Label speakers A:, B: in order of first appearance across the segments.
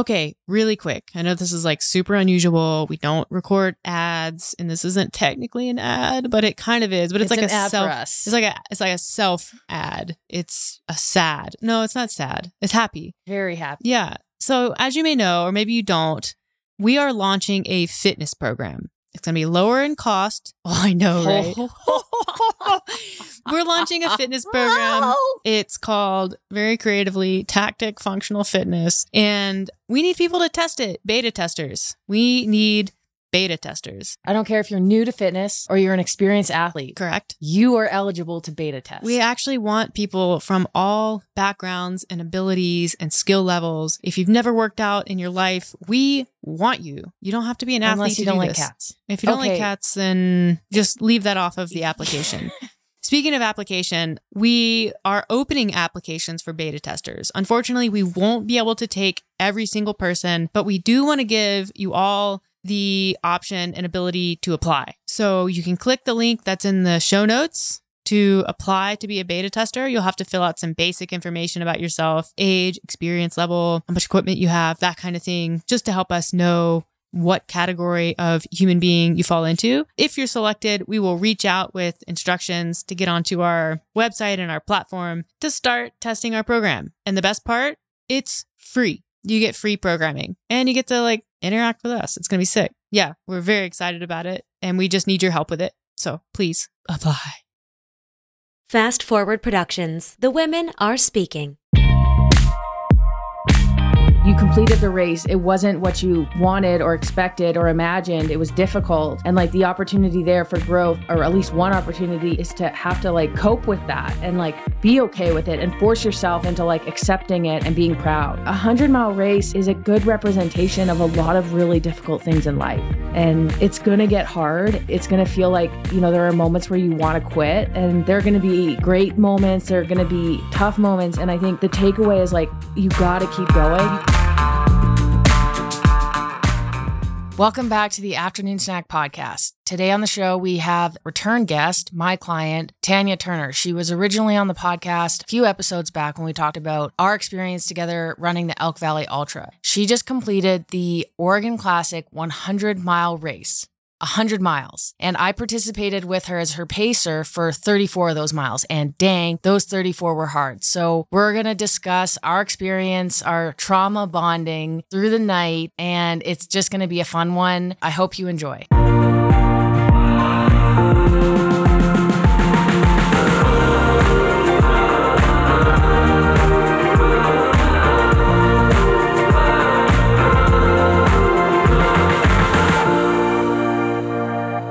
A: Okay, really quick. I know this is like super unusual. We don't record ads, and this isn't technically an ad, but it kind of is. But it's,
B: It's
A: like
B: an
A: a
B: ad for
A: self.
B: us.
A: It's like a it's like a self ad. It's a sad. No, it's not sad. It's happy.
B: Very happy.
A: Yeah. So as you may know, or maybe you don't, we are launching a fitness program. It's going to be lower in cost. Oh, I know, right? We're launching a fitness program. It's called very creatively Tactic Functional Fitness. And we need people to test it, beta testers. We need beta testers,
B: I don't care if you're new to fitness or you're an experienced athlete.
A: correct?
B: You are eligible to beta test.
A: We actually want people from all backgrounds and abilities and skill levels. If you've never worked out in your life, we want you. You don't have to be an athlete
B: Unless you
A: to
B: don't
A: do
B: like cats.
A: If you don't like cats, then just leave that off of the application. Speaking of application, we are opening applications for beta testers. Unfortunately, we won't be able to take every single person, but we do want to give you all the option and ability to apply. So you can click the link that's in the show notes to apply to be a beta tester. You'll have to fill out some basic information about yourself, age, experience level, how much equipment you have, that kind of thing, just to help us know what category of human being you fall into. If you're selected, we will reach out with instructions to get onto our website and our platform to start testing our program. And the best part, it's free. You get free programming and you get to like interact with us. It's going to be sick. Yeah, we're very excited about it and we just need your help with it. So please apply.
C: Fast Forward Productions. The women are speaking.
D: You completed the race. It wasn't what you wanted or expected or imagined. It was difficult. And like the opportunity there for growth, or at least one opportunity, is to have to like cope with that and like be okay with it and force yourself into like accepting it and being proud. A hundred mile race is a good representation of a lot of really difficult things in life. And it's gonna get hard. It's gonna feel like, you know, there are moments where you wanna quit, and there are gonna be great moments, there are gonna be tough moments. And I think the takeaway is like, you gotta keep going.
B: Welcome back to the Afternoon Snack Podcast. Today on the show, we have return guest, my client, Tanya Turner. She was originally on the podcast a few episodes back when we talked about our experience together running the Elk Valley Ultra. She just completed the Oregon Classic 100 mile race. 100 miles. And I participated with her as her pacer for 34 of those miles. And dang, those 34 were hard. So we're going to discuss our experience, our trauma bonding through the night. And it's just going to be a fun one. I hope you enjoy.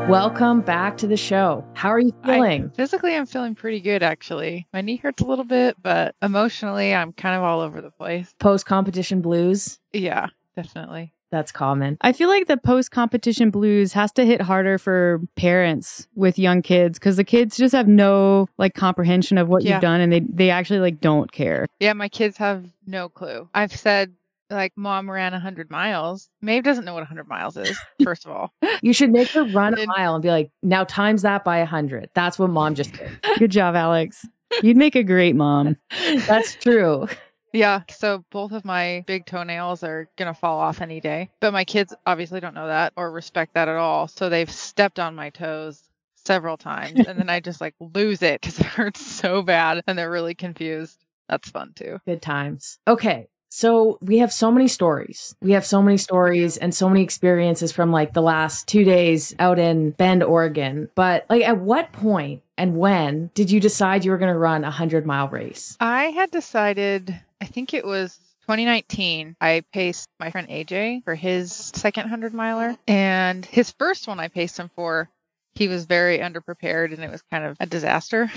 D: Welcome back to the show. How are you
E: I-
D: feeling?
E: physically, I'm feeling pretty good actually. My knee hurts a little bit, but emotionally, I'm kind of all over the place.
D: Post competition blues?
E: Yeah, definitely.
D: That's common.
F: I feel like the post competition blues has to hit harder for parents with young kids because the kids just have no like comprehension of what
E: Yeah.
F: you've done and they they actually like don't care.
E: Yeah, my kids have no clue. I've said, like, mom ran 100 miles. Maeve doesn't know what 100 miles is, first of all.
D: You should make her run a mile and be like, now times that by a hundred. That's what mom just did.
F: Good job, Alex. You'd make a great mom.
D: That's true.
E: Yeah, so both of my big toenails are going to fall off any day. But my kids obviously don't know that or respect that at all. So they've stepped on my toes several times. and then I just like lose it because it hurts so bad and they're really confused. That's fun too.
D: Good times. Okay. So we have so many stories. We have so many stories and so many experiences from like the last two days out in Bend, Oregon. But like at what point and when did you decide you were going to run a hundred mile race?
E: I had decided, I think it was 2019, I paced my friend AJ for his second 100 miler. And his first one I paced him for, he was very underprepared and it was kind of a disaster.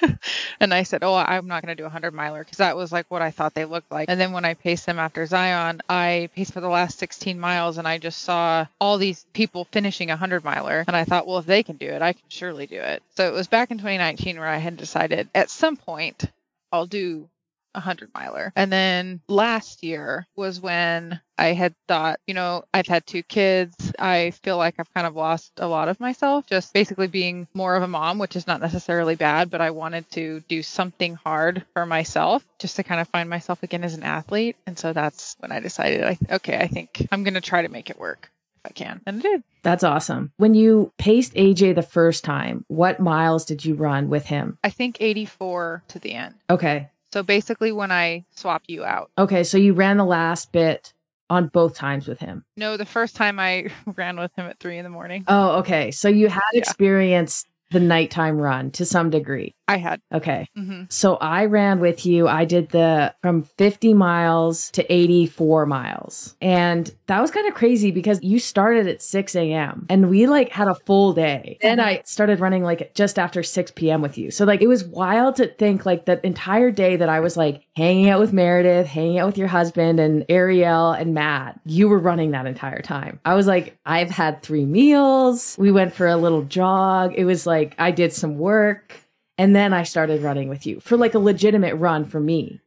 E: and I said, Oh, I'm not going to do a 100 miler because that was like what I thought they looked like. And then when I paced them after Zion, I paced for the last 16 miles and I just saw all these people finishing a 100 miler. And I thought, Well, if they can do it, I can surely do it. So it was back in 2019 where I had decided at some point I'll do a 100 miler. And then last year was when I had thought, you know, I've had two kids. I feel like I've kind of lost a lot of myself, just basically being more of a mom, which is not necessarily bad, but I wanted to do something hard for myself just to kind of find myself again as an athlete. And so that's when I decided, I, okay, I think I'm going to try to make it work if I can. And I did.
D: That's awesome. When you paced AJ the first time, what miles did you run with him?
E: I think 84 to the end.
D: Okay.
E: So basically, when I swap you out.
D: Okay. So you ran the last bit on both times with him.
E: No, the first time I ran with him at three in the morning.
D: Oh, okay. So you had
E: Yeah.
D: experienced the nighttime run to some degree.
E: I had.
D: Okay.
E: hmm
D: So I ran with you. I did the from 50 miles to 84 miles. And that was kind of crazy because you started at 6 a.m. and we like had a full day. Then I started running like just after 6 p.m. with you. So like it was wild to think like the entire day that I was like hanging out with Meredith, hanging out with your husband and Ariel and Matt, you were running that entire time. I was like, I've had three meals. We went for a little jog. It was like I did some work. And then I started running with you for like a legitimate run for me.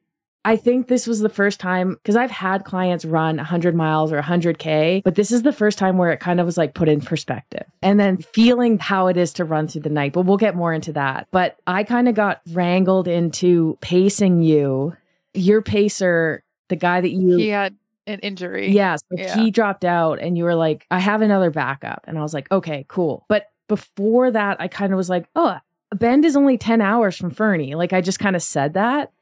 D: I think this was the first time because I've had clients run 100 miles or 100K, but this is the first time where it kind of was like put in perspective and then feeling how it is to run through the night. But we'll get more into that. But I kind of got wrangled into pacing you. Your pacer, the guy that you.
E: He had an injury.
D: Yeah, so
E: Yeah.
D: he dropped out, and you were like, I have another backup. And I was like, okay, cool. But before that, I kind of was like, oh, Bend is only 10 hours from Fernie. Like, I just kind of said that.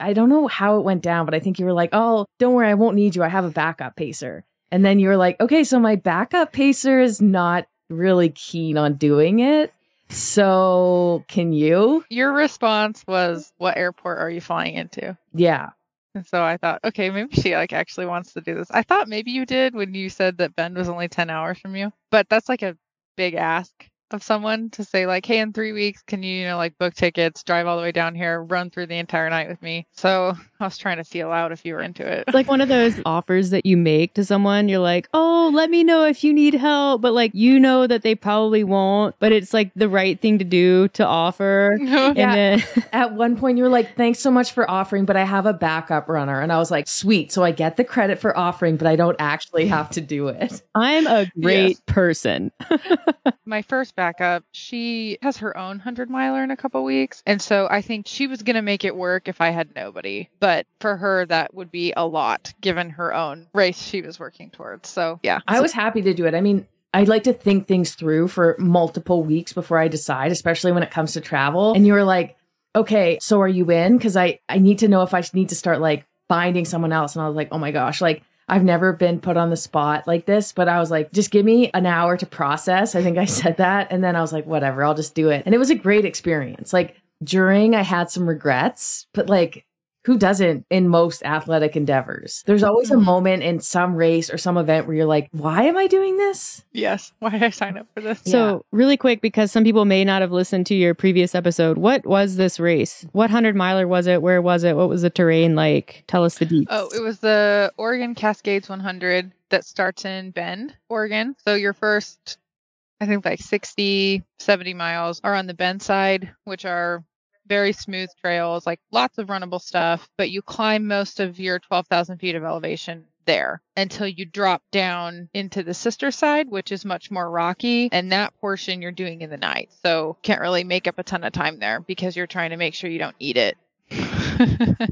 D: I don't know how it went down, but I think you were like, oh, don't worry, I won't need you. I have a backup pacer. And then you were like, okay, so my backup pacer is not really keen on doing it. So can you?
E: Your response was, "What airport are you flying into?"
D: Yeah.
E: And so I thought, okay, maybe she like actually wants to do this. I thought maybe you did when you said that Bend was only 10 hours from you. But that's like a big ask of someone to say like, "Hey, in 3 weeks, can you, you know, like book tickets, drive all the way down here, run through the entire night with me?" So, I was trying to feel out if you were into it.
A: It's like one of those offers that you make to someone. You're like, oh, let me know if you need help. But like, you know that they probably won't, but it's like the right thing to do to offer.
D: Yeah.
A: And then
D: At one point, you were like, thanks so much for offering, but I have a backup runner. And I was like, sweet. So I get the credit for offering, but I don't actually have to do it.
A: I'm a great
E: Yes.
A: person.
E: my first backup, she has her own 100 miler in a couple weeks. And so I think she was going to make it work if I had nobody. But for her, that would be a lot given her own race she was working towards. So yeah.
D: I was happy to do it. I mean, I like to think things through for multiple weeks before I decide, especially when it comes to travel. And you were like, okay, so are you in? Because I, I need to know if I need to start like finding someone else. And I was like, oh my gosh, like I've never been put on the spot like this, but I was like, just give me an hour to process. I think I said that. And then I was like, whatever, I'll just do it. And it was a great experience. Like during, I had some regrets, but like, who doesn't in most athletic endeavors? There's always a
E: Mhm.
D: moment in some race or some event where you're like, why am I doing this?
E: Yes. Why did I sign up for this?
A: So, really quick, because some people may not have listened to your previous episode, what was this race? What 100 miler was it? Where was it? What was the terrain like? Tell us the deets.
E: Oh, it was the Oregon Cascades 100 that starts in Bend, Oregon. So your first, I think like 60, 70 miles are on the Bend side, which are very smooth trails, like lots of runnable stuff, but you climb most of your 12,000 feet of elevation there until you drop down into the sister side, which is much more rocky. And that portion you're doing in the night. So can't really make up a ton of time there because you're trying to make sure you don't eat it.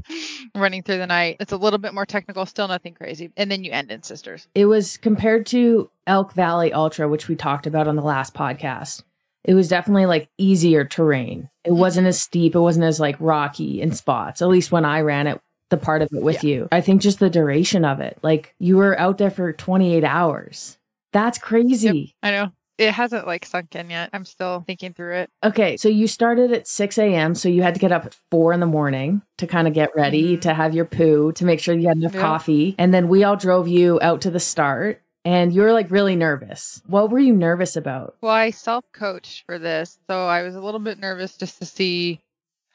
E: Running through the night. It's a little bit more technical, still nothing crazy. And then you end in sisters.
D: It was compared to Elk Valley Ultra, which we talked about on the last podcast. It was definitely like easier terrain. It wasn't as steep. It wasn't as like rocky in spots, at least when I ran it, the part of it with you. I think just the duration of it. Like you were out there for 28 hours. That's crazy.
E: I know. It hasn't like sunk in yet. I'm still thinking through it.
D: Okay, so you started at 6 a.m. So you had to get up at four in the morning to kind of get ready,
E: Mhm.
D: to have your poo, to make sure you had enough
E: Yeah.
D: coffee. And then we all drove you out to the start and you were like really nervous. What were you nervous about?
E: Well, I self coached for this. So I was a little bit nervous just to see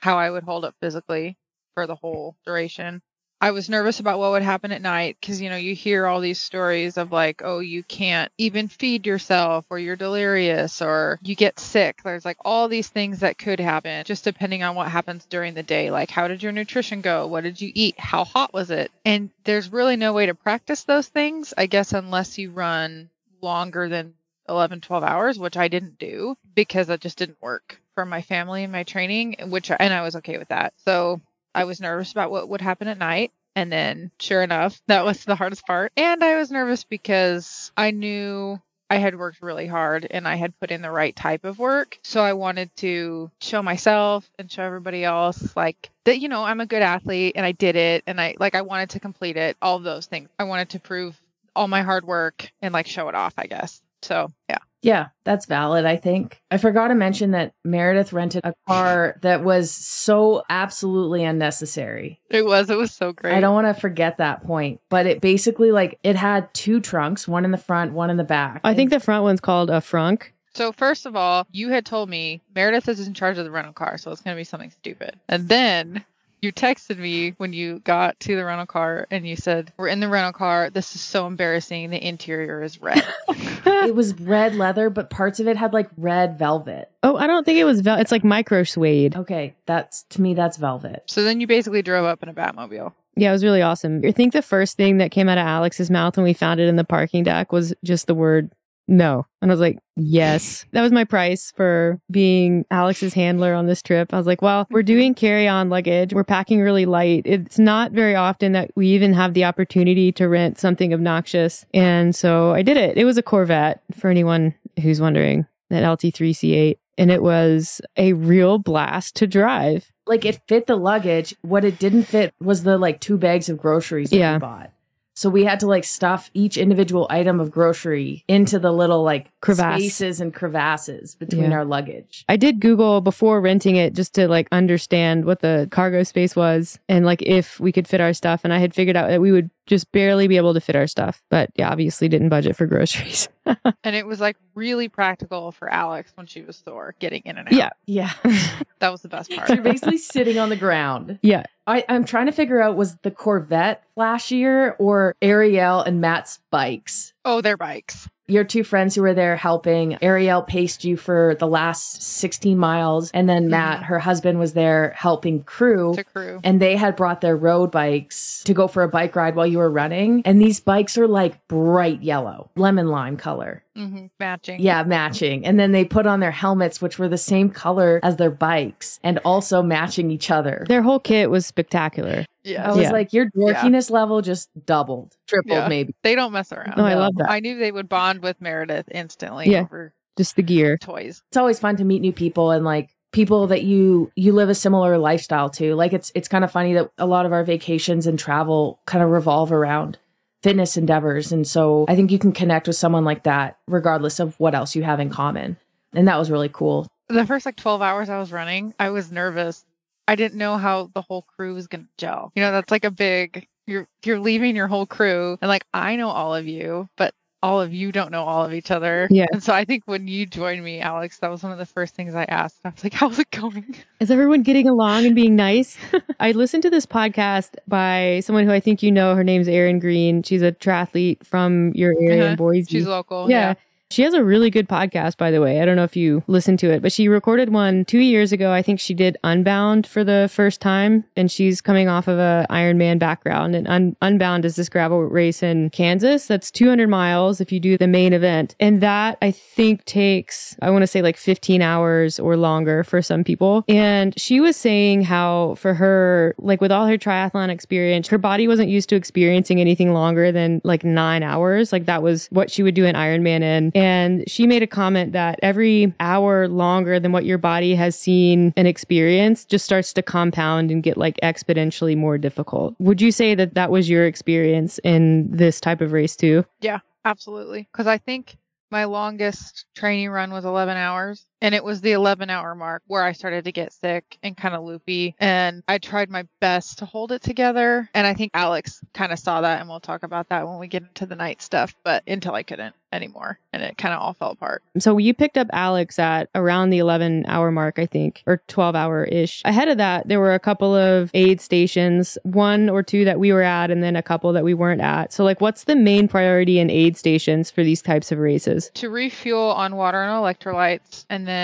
E: how I would hold up physically for the whole duration. I was nervous about what would happen at night because, you know, you hear all these stories of like, oh, you can't even feed yourself or you're delirious or you get sick. There's like all these things that could happen just depending on what happens during the day. Like, how did your nutrition go? What did you eat? How hot was it? And there's really no way to practice those things, I guess, unless you run longer than 11, 12 hours, which I didn't do because that just didn't work for my family and my training, which, and I was okay with that. So, I was nervous about what would happen at night. And then, sure enough, that was the hardest part. And I was nervous because I knew I had worked really hard and I had put in the right type of work. So I wanted to show myself and show everybody else like that, you know, I'm a good athlete and I did it. And I like, I wanted to complete it, all those things. I wanted to prove all my hard work and like show it off, I guess. So, yeah.
D: Yeah, that's valid, I think. I forgot to mention that Meredith rented a car that was so absolutely unnecessary.
E: It was. It was so great.
D: I don't want to forget that point, but it basically like it had two trunks, one in the front, one in the back.
A: I think the front one's called a frunk.
E: So first of all, you had told me Meredith is in charge of the rental car, so it's going to be something stupid. And then you texted me when you got to the rental car and you said, We're in the rental car. This is so embarrassing. The interior is red.
D: it was red leather, but parts of it had like red velvet.
A: Oh, I don't think it was vel- it's like micro suede.
D: Okay, that's to me that's velvet.
E: so then you basically drove up in a Batmobile.
A: Yeah, it was really awesome. I think the first thing that came out of Alex's mouth when we found it in the parking deck was just the word no. And I was like, yes. That was my price for being Alex's handler on this trip. I was like, well, we're doing carry on luggage. We're packing really light. It's not very often that we even have the opportunity to rent something obnoxious. And so I did it. It was a Corvette for anyone who's wondering, that LT3C8. And it was a real blast to drive.
D: Like it fit the luggage. What it didn't fit was the like two bags of groceries that
A: Yeah.
D: we bought. So we had to like stuff each individual item of grocery into the little like
A: Crevasse.
D: spaces and crevasses between
A: Yeah.
D: our luggage.
A: I did Google before renting it just to like understand what the cargo space was and like if we could fit our stuff. And I had figured out that we would just barely be able to fit our stuff. But yeah, obviously didn't budget for groceries.
E: And it was like really practical for Alex when she was sore getting in and out.
A: Yeah.
D: Yeah.
E: That was the best part.
D: You're basically sitting on the ground.
A: yeah.
D: I, I'm trying to figure out was the Corvette flashier or Ariel and Matt's bikes?
E: oh, their bikes.
D: Your two friends who were there helping, Ariel paced you for the last 16 miles, and then mm-hmm. Matt, her husband, was there helping crew.
E: To crew.
D: and they had brought their road bikes to go for a bike ride while you were running. And these bikes are like bright yellow, lemon lime color.
E: Hmm Matching.
D: Yeah, matching. And then they put on their helmets, which were the same color as their bikes and also matching each other.
A: Their whole kit was spectacular.
E: Yeah.
D: I was
A: Yeah.
D: like, your dorkiness level just doubled, tripled,
E: Yeah.
D: maybe.
E: They don't mess around.
A: No, I love that.
E: I knew they would bond with Meredith instantly
A: Yeah.
E: over
A: Just the gear.
E: toys.
D: It's always fun to meet new people and like people that you you live a similar lifestyle to. Like it's it's kind of funny that a lot of our vacations and travel kind of revolve around fitness endeavors. And so I think you can connect with someone like that regardless of what else you have in common. And that was really cool.
E: The first like 12 hours I was running, I was nervous. I didn't know how the whole crew was going to gel. You know, that's like a big you're you're leaving your whole crew and like I know all of you, but all of you don't know all of each other.
A: Yeah.
E: And so I think when you joined me, Alex, that was one of the first things I asked. I was like, how's it going?
A: Is everyone getting along and being nice? I listened to this podcast by someone who I think you know. Her name's Erin Green. She's a triathlete from your area
E: Uh-huh.
A: in Boise.
E: She's local.
A: yeah. She has a really good podcast, by the way. I don't know if you listened to it, but she recorded one two years ago. I think she did Unbound for the first time, and she's coming off of a Ironman background. And Un- Unbound is this gravel race in Kansas that's 200 miles if you do the main event, and that I think takes I want to say like 15 hours or longer for some people. And she was saying how for her, like with all her triathlon experience, her body wasn't used to experiencing anything longer than like nine hours. Like that was what she would do an Ironman in. And she made a comment that every hour longer than what your body has seen and experienced just starts to compound and get like exponentially more difficult. Would you say that that was your experience in this type of race too?
E: Yeah, absolutely. Because I think my longest training run was 11 hours. And it was the 11 hour mark where I started to get sick and kind of loopy. And I tried my best to hold it together. And I think Alex kind of saw that. And we'll talk about that when we get into the night stuff. But until I couldn't anymore. And it kind of all fell apart.
A: So you picked up Alex at around the 11 hour mark, I think, or 12 hour ish. Ahead of that, there were a couple of aid stations, one or two that we were at, and then a couple that we weren't at. So, like, what's the main priority in aid stations for these types of races?
E: To refuel on water and electrolytes and then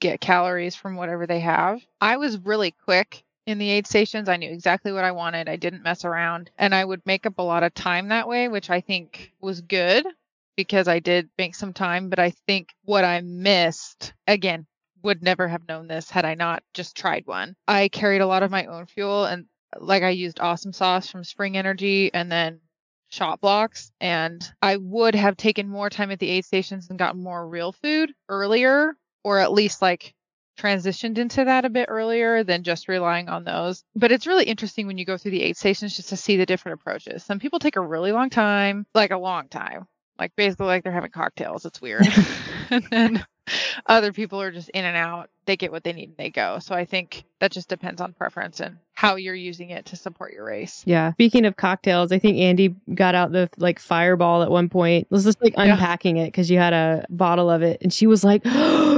E: get calories from whatever they have. I was really quick in the aid stations. I knew exactly what I wanted. I didn't mess around. And I would make up a lot of time that way, which I think was good because I did make some time. But I think what I missed, again, would never have known this had I not just tried one. I carried a lot of my own fuel and like I used awesome sauce from Spring Energy and then Shot Bloks and I would have taken more time at the aid stations and gotten more real food earlier or at least like transitioned into that a bit earlier than just relying on those. But it's really interesting when you go through the aid stations just to see the different approaches. Some people take a really long time, like a long time, like basically like they're having cocktails. It's weird. and then other people are just in and out. They get what they need and they go. So I think that just depends on preference and how you're using it to support your race.
A: Yeah. Speaking of cocktails, I think Andy got out the like fireball at one point. Was just like
E: Yeah.
A: unpacking it because you had a bottle of it, and she was like. Oh,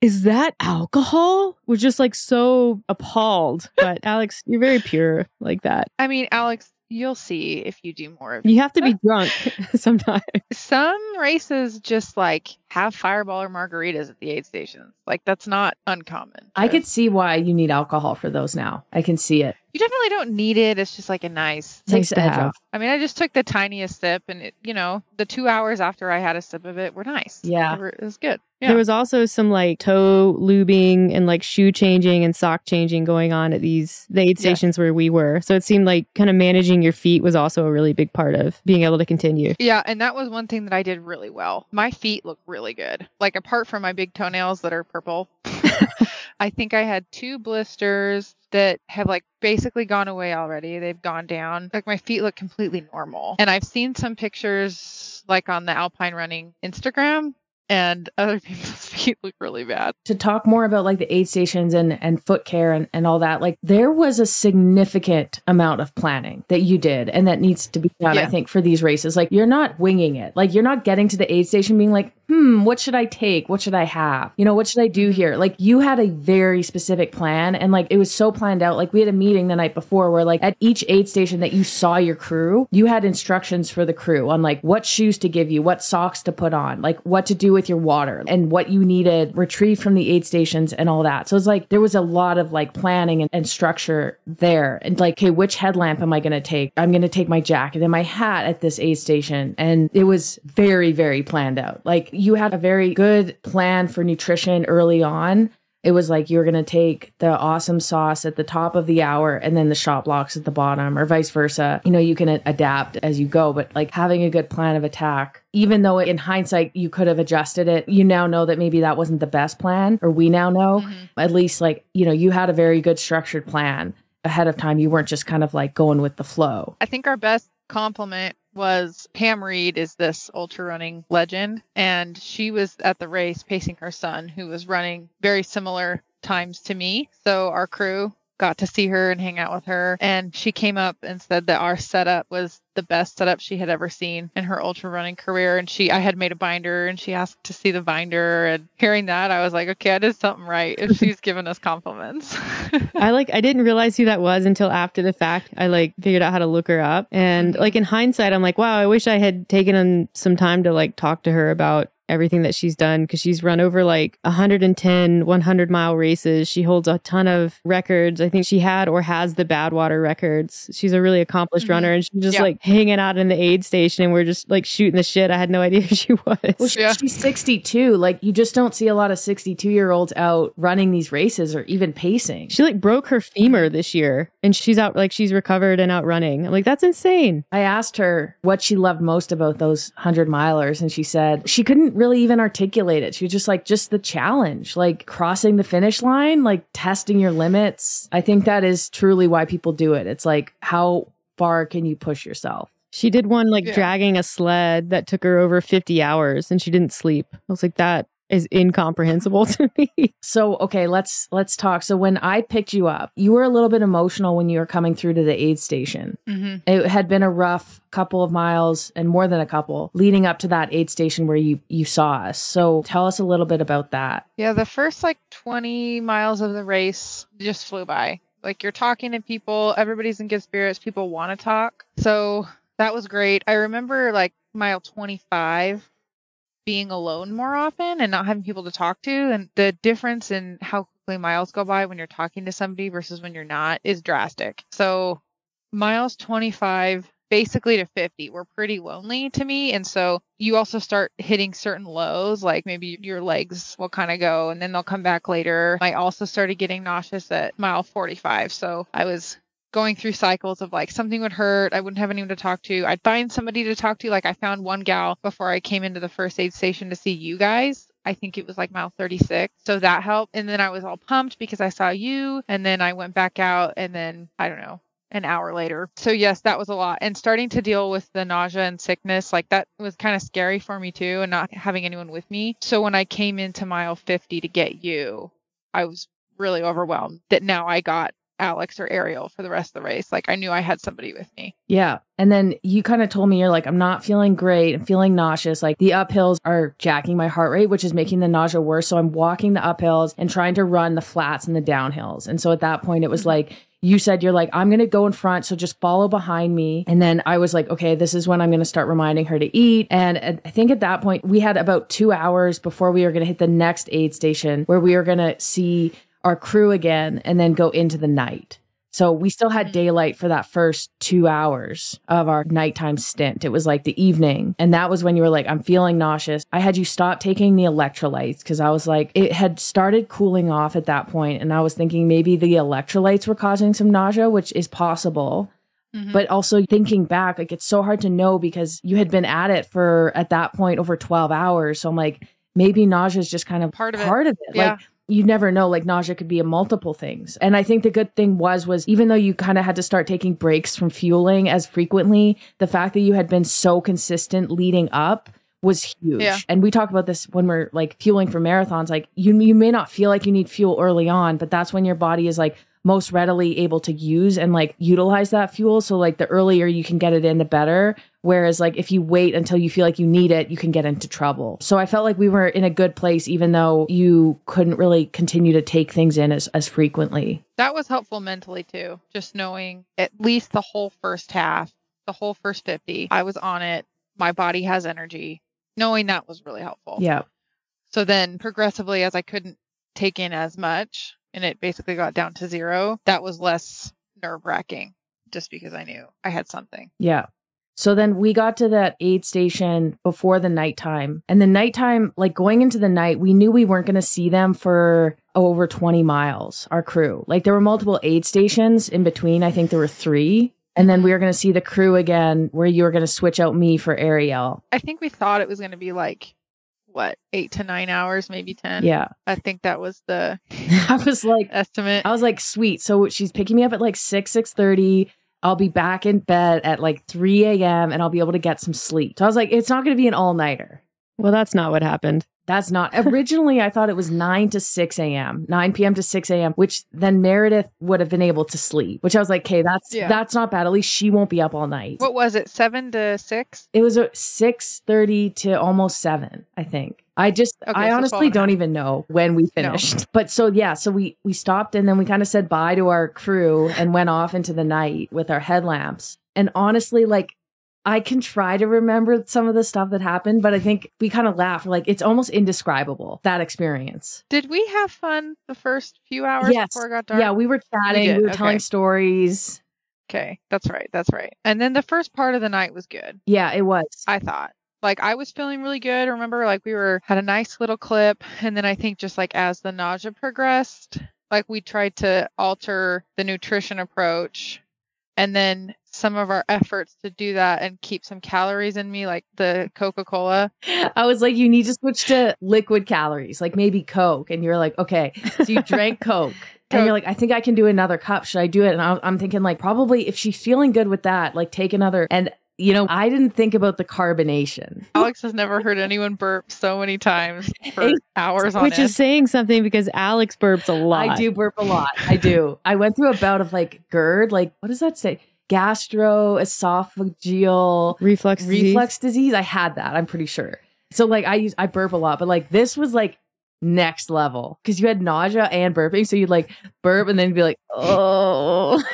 A: Is that alcohol? We're just like so appalled. But Alex, you're very pure like that.
E: I mean, Alex, you'll see if you do more of.
A: You have to be drunk sometimes.
E: Some races just like have fireball or margaritas at the aid stations. Like that's not uncommon.
D: I
E: to-
D: could see why you need alcohol for those now. I can see it.
E: You definitely don't need it. It's just like a nice.
A: Nice to have.
E: I mean, I just took the tiniest sip, and it, you know, the two hours after I had a sip of it were nice.
D: Yeah.
E: They were- it was good. Yeah.
A: There was also some like toe lubing and like shoe changing and sock changing going on at these the aid stations where we were. So it seemed like kind of managing your feet was also a really big part of being able to continue.
E: Yeah, and that was one thing that I did really well. My feet look really good. Like apart from my big toenails that are purple, I think I had two blisters that have like basically gone away already. They've gone down. Like my feet look completely normal. And I've seen some pictures like on the Alpine Running Instagram and other people's feet look really bad.
D: to talk more about like the aid stations and and foot care and, and all that like there was a significant amount of planning that you did and that needs to be done i think for these races. Like you're not winging it. Like you're not getting to the aid station being like hmm what should i take? What should i have? You know what should i do here? Like you had a very specific plan and like it was so planned out. Like we had a meeting the night before where like at each aid station that you saw your crew you had instructions for the crew on like what shoes to give you what socks to put on like what to do with your water and what you needed retrieved from the aid stations and all that. So it's like there was a lot of like planning and, and structure there. And like okay which headlamp am i going to take? I'm going to take my jacket and my hat at this aid station. And it was very very planned out. Like you had a very good plan for nutrition early on it was like you were going to take the awesome sauce at the top of the hour and then the Shot Bloks at the bottom or vice versa. You know, you can adapt as you go, but like having a good plan of attack, even though in hindsight you could have adjusted it, you now know that maybe that wasn't the best plan, or we now know mm-hmm. at least like, you know, you had a very good structured plan ahead of time. You weren't just kind of like going with the flow.
E: I think our best compliment was Pam Reed is this ultra running legend and she was at the race pacing her son who was running very similar times to me. So our crew got to see her and hang out with her and she came up and said that our setup was the best setup she had ever seen in her ultra running career and she I had made a binder and she asked to see the binder and hearing that I was like okay I did something right if she's giving us compliments.
A: I like I didn't realize who that was until after the fact. I like figured out how to look her up. And like in hindsight, I'm like, wow, I wish I had taken some time to like talk to her about everything that she's done because she's run over like 110 100 mile races she holds a ton of records i think she had or has the badwater records she's a really accomplished
E: Mhm.
A: runner and she's just
E: Yeah.
A: like hanging out in the aid station and we're just like shooting the shit i had no idea who she was
D: Well, she,
E: Yeah.
D: she's 62. Like, you just don't see a lot of 62 year olds out running these races or even pacing.
A: she like broke her femur this year and she's out like she's recovered and out running i'm like that's insane
D: I asked her what she loved most about those 100 milers, and she said she couldn't really even articulate it. She was just like, just the challenge, like crossing the finish line, like testing your limits. I think that is truly why people do it. It's like, how far can you push yourself?
A: She did one like
E: Yeah.
A: dragging a sled that took her over 50 hours and she didn't sleep. I was like, that is incomprehensible to me.
D: So, okay, let's let's talk. So when I picked you up, you were a little bit emotional when you were coming through to the aid station.
E: Mm-hmm.
D: It had been a rough couple of miles and more than a couple leading up to that aid station where you you saw us. So tell us a little bit about that.
E: Yeah, the first like 20 miles of the race just flew by. Like you're talking to people, everybody's in good spirits, people want to talk. So that was great. I remember like mile 25 being alone more often and not having people to talk to and the difference in how quickly miles go by when you're talking to somebody versus when you're not is drastic. So miles 25 basically to 50 were pretty lonely to me and so you also start hitting certain lows like maybe your legs will kind of go and then they'll come back later i also started getting nauseous at mile 45 so i was going through cycles of like something would hurt i wouldn't have anyone to talk to i'd find somebody to talk to like i found one gal before i came into the first aid station to see you guys I think it was like mile 36. So that helped. And then I was all pumped because I saw you. And then I went back out. And then I don't know, an hour later. So yes, that was a lot. And starting to deal with the nausea and sickness, like that was kind of scary for me too, and not having anyone with me. So when I came into mile 50 to get you, I was really overwhelmed that now I got Alex or Ariel for the rest of the race. Like I knew I had somebody with me.
D: Yeah. And then you kind of told me you're like, I'm not feeling great. I'm feeling nauseous. Like the uphills are jacking my heart rate, which is making the nausea worse. So I'm walking the uphills and trying to run the flats and the downhills. And so at that point, it was mm-hmm. like, you said you're like, I'm going to go in front. So just follow behind me. And then I was like, okay, this is when I'm going to start reminding her to eat. And I think at that point, we had about two hours before we were going to hit the next aid station where we were going to see our crew again and then go into the night. So we still had daylight for that first two hours of our nighttime stint. It was like the evening. And that was when you were like, I'm feeling nauseous. I had you stop taking the electrolytes because I was like, it had started cooling off at that point, And I was thinking maybe the electrolytes were causing some nausea, which is possible.
E: Mhm.
D: But also thinking back, like it's so hard to know because you had been at it for at that point over 12 hours. So I'm like, maybe nausea is just kind of
E: Part of it.
D: Part of it.
E: Yeah.
D: Like you never know like nausea could be a multiple things and i think the good thing was was even though you kind of had to start taking breaks from fueling as frequently the fact that you had been so consistent leading up was huge
E: Yeah.
D: and we talk about this when we're like fueling for marathons like you you may not feel like you need fuel early on but that's when your body is like most readily able to use and like utilize that fuel so like the earlier you can get it in the better Whereas, like, if you wait until you feel like you need it, you can get into trouble. So I felt like we were in a good place, even though you couldn't really continue to take things in as, as frequently.
E: That was helpful mentally too. Just knowing at least the whole first half, the whole first 50, I was on it. My body has energy. Knowing that was really helpful.
D: Yeah.
E: So then progressively, as I couldn't take in as much and it basically got down to zero, that was less nerve wracking just because I knew I had something.
D: Yeah. So then we got to that aid station before the nighttime. And the nighttime, like going into the night, we knew we weren't going to see them for over 20 miles, our crew. Like there were multiple aid stations in between. I think there were three. And then we were going to see the crew again, where you were going to switch out me for Ariel.
E: I think we thought it was going to be like, what, eight to nine hours, maybe 10.
D: Yeah.
E: I think that was the
D: I was like,
E: estimate.
D: I was like, sweet. So she's picking me up at like 6, 6.30. I'll be back in bed at like 3 a.m. and I'll be able to get some sleep. So I was like, it's not going to be an all-nighter.
A: Well, that's not what happened.
D: That's not originally. I thought it was 9 to 6 a.m., 9 p.m. to 6 a.m., which then Meredith would have been able to sleep, which I was like, okay, that's
E: Yeah.
D: that's not bad. At least she won't be up all night.
E: what was it, seven to six?
D: it was a 6.30 to almost 7, I think. I just,
E: Okay,
D: I
E: so
D: honestly
E: 12 and a
D: don't even know when we finished. But so, yeah, so we, we stopped and then we kind of said bye to our crew and went off into the night with our headlamps. And honestly, like, I can try to remember some of the stuff that happened, but I think we kind of laugh. Like, it's almost indescribable, that experience.
E: Did we have fun the first few hours
D: Yes.
E: before it got dark?
D: Yeah, we were chatting, we,
E: did,
D: were
E: okay.
D: telling stories.
E: Okay, that's right. That's right. And then the first part of the night was good.
D: Yeah, it was.
E: I thought. Like I was feeling really good. Remember, like we were had a nice little clip, and then I think just like as the nausea progressed, like we tried to alter the nutrition approach, and then some of our efforts to do that and keep some calories in me, like the Coca Cola.
D: I was like, you need to switch to liquid calories, like maybe Coke. And you're like, okay. So you drank Coke. And you're like, I think I can do another cup. Should I do it? And I'm I'm thinking, like, probably if she's feeling good with that, like, take another. And you know, I didn't think about the carbonation.
E: Alex has never heard anyone burp so many times for hours on
A: Which
E: end.
A: is saying something because Alex burps a lot.
D: I do burp a lot. I do. I went through a bout of like GERD, like what does that say? Gastroesophageal
A: Reflux disease.
D: reflux disease. I had that. I'm pretty sure. So like I use I burp a lot, but like this was like next level because you had nausea and burping. So you'd like burp and then be like, oh.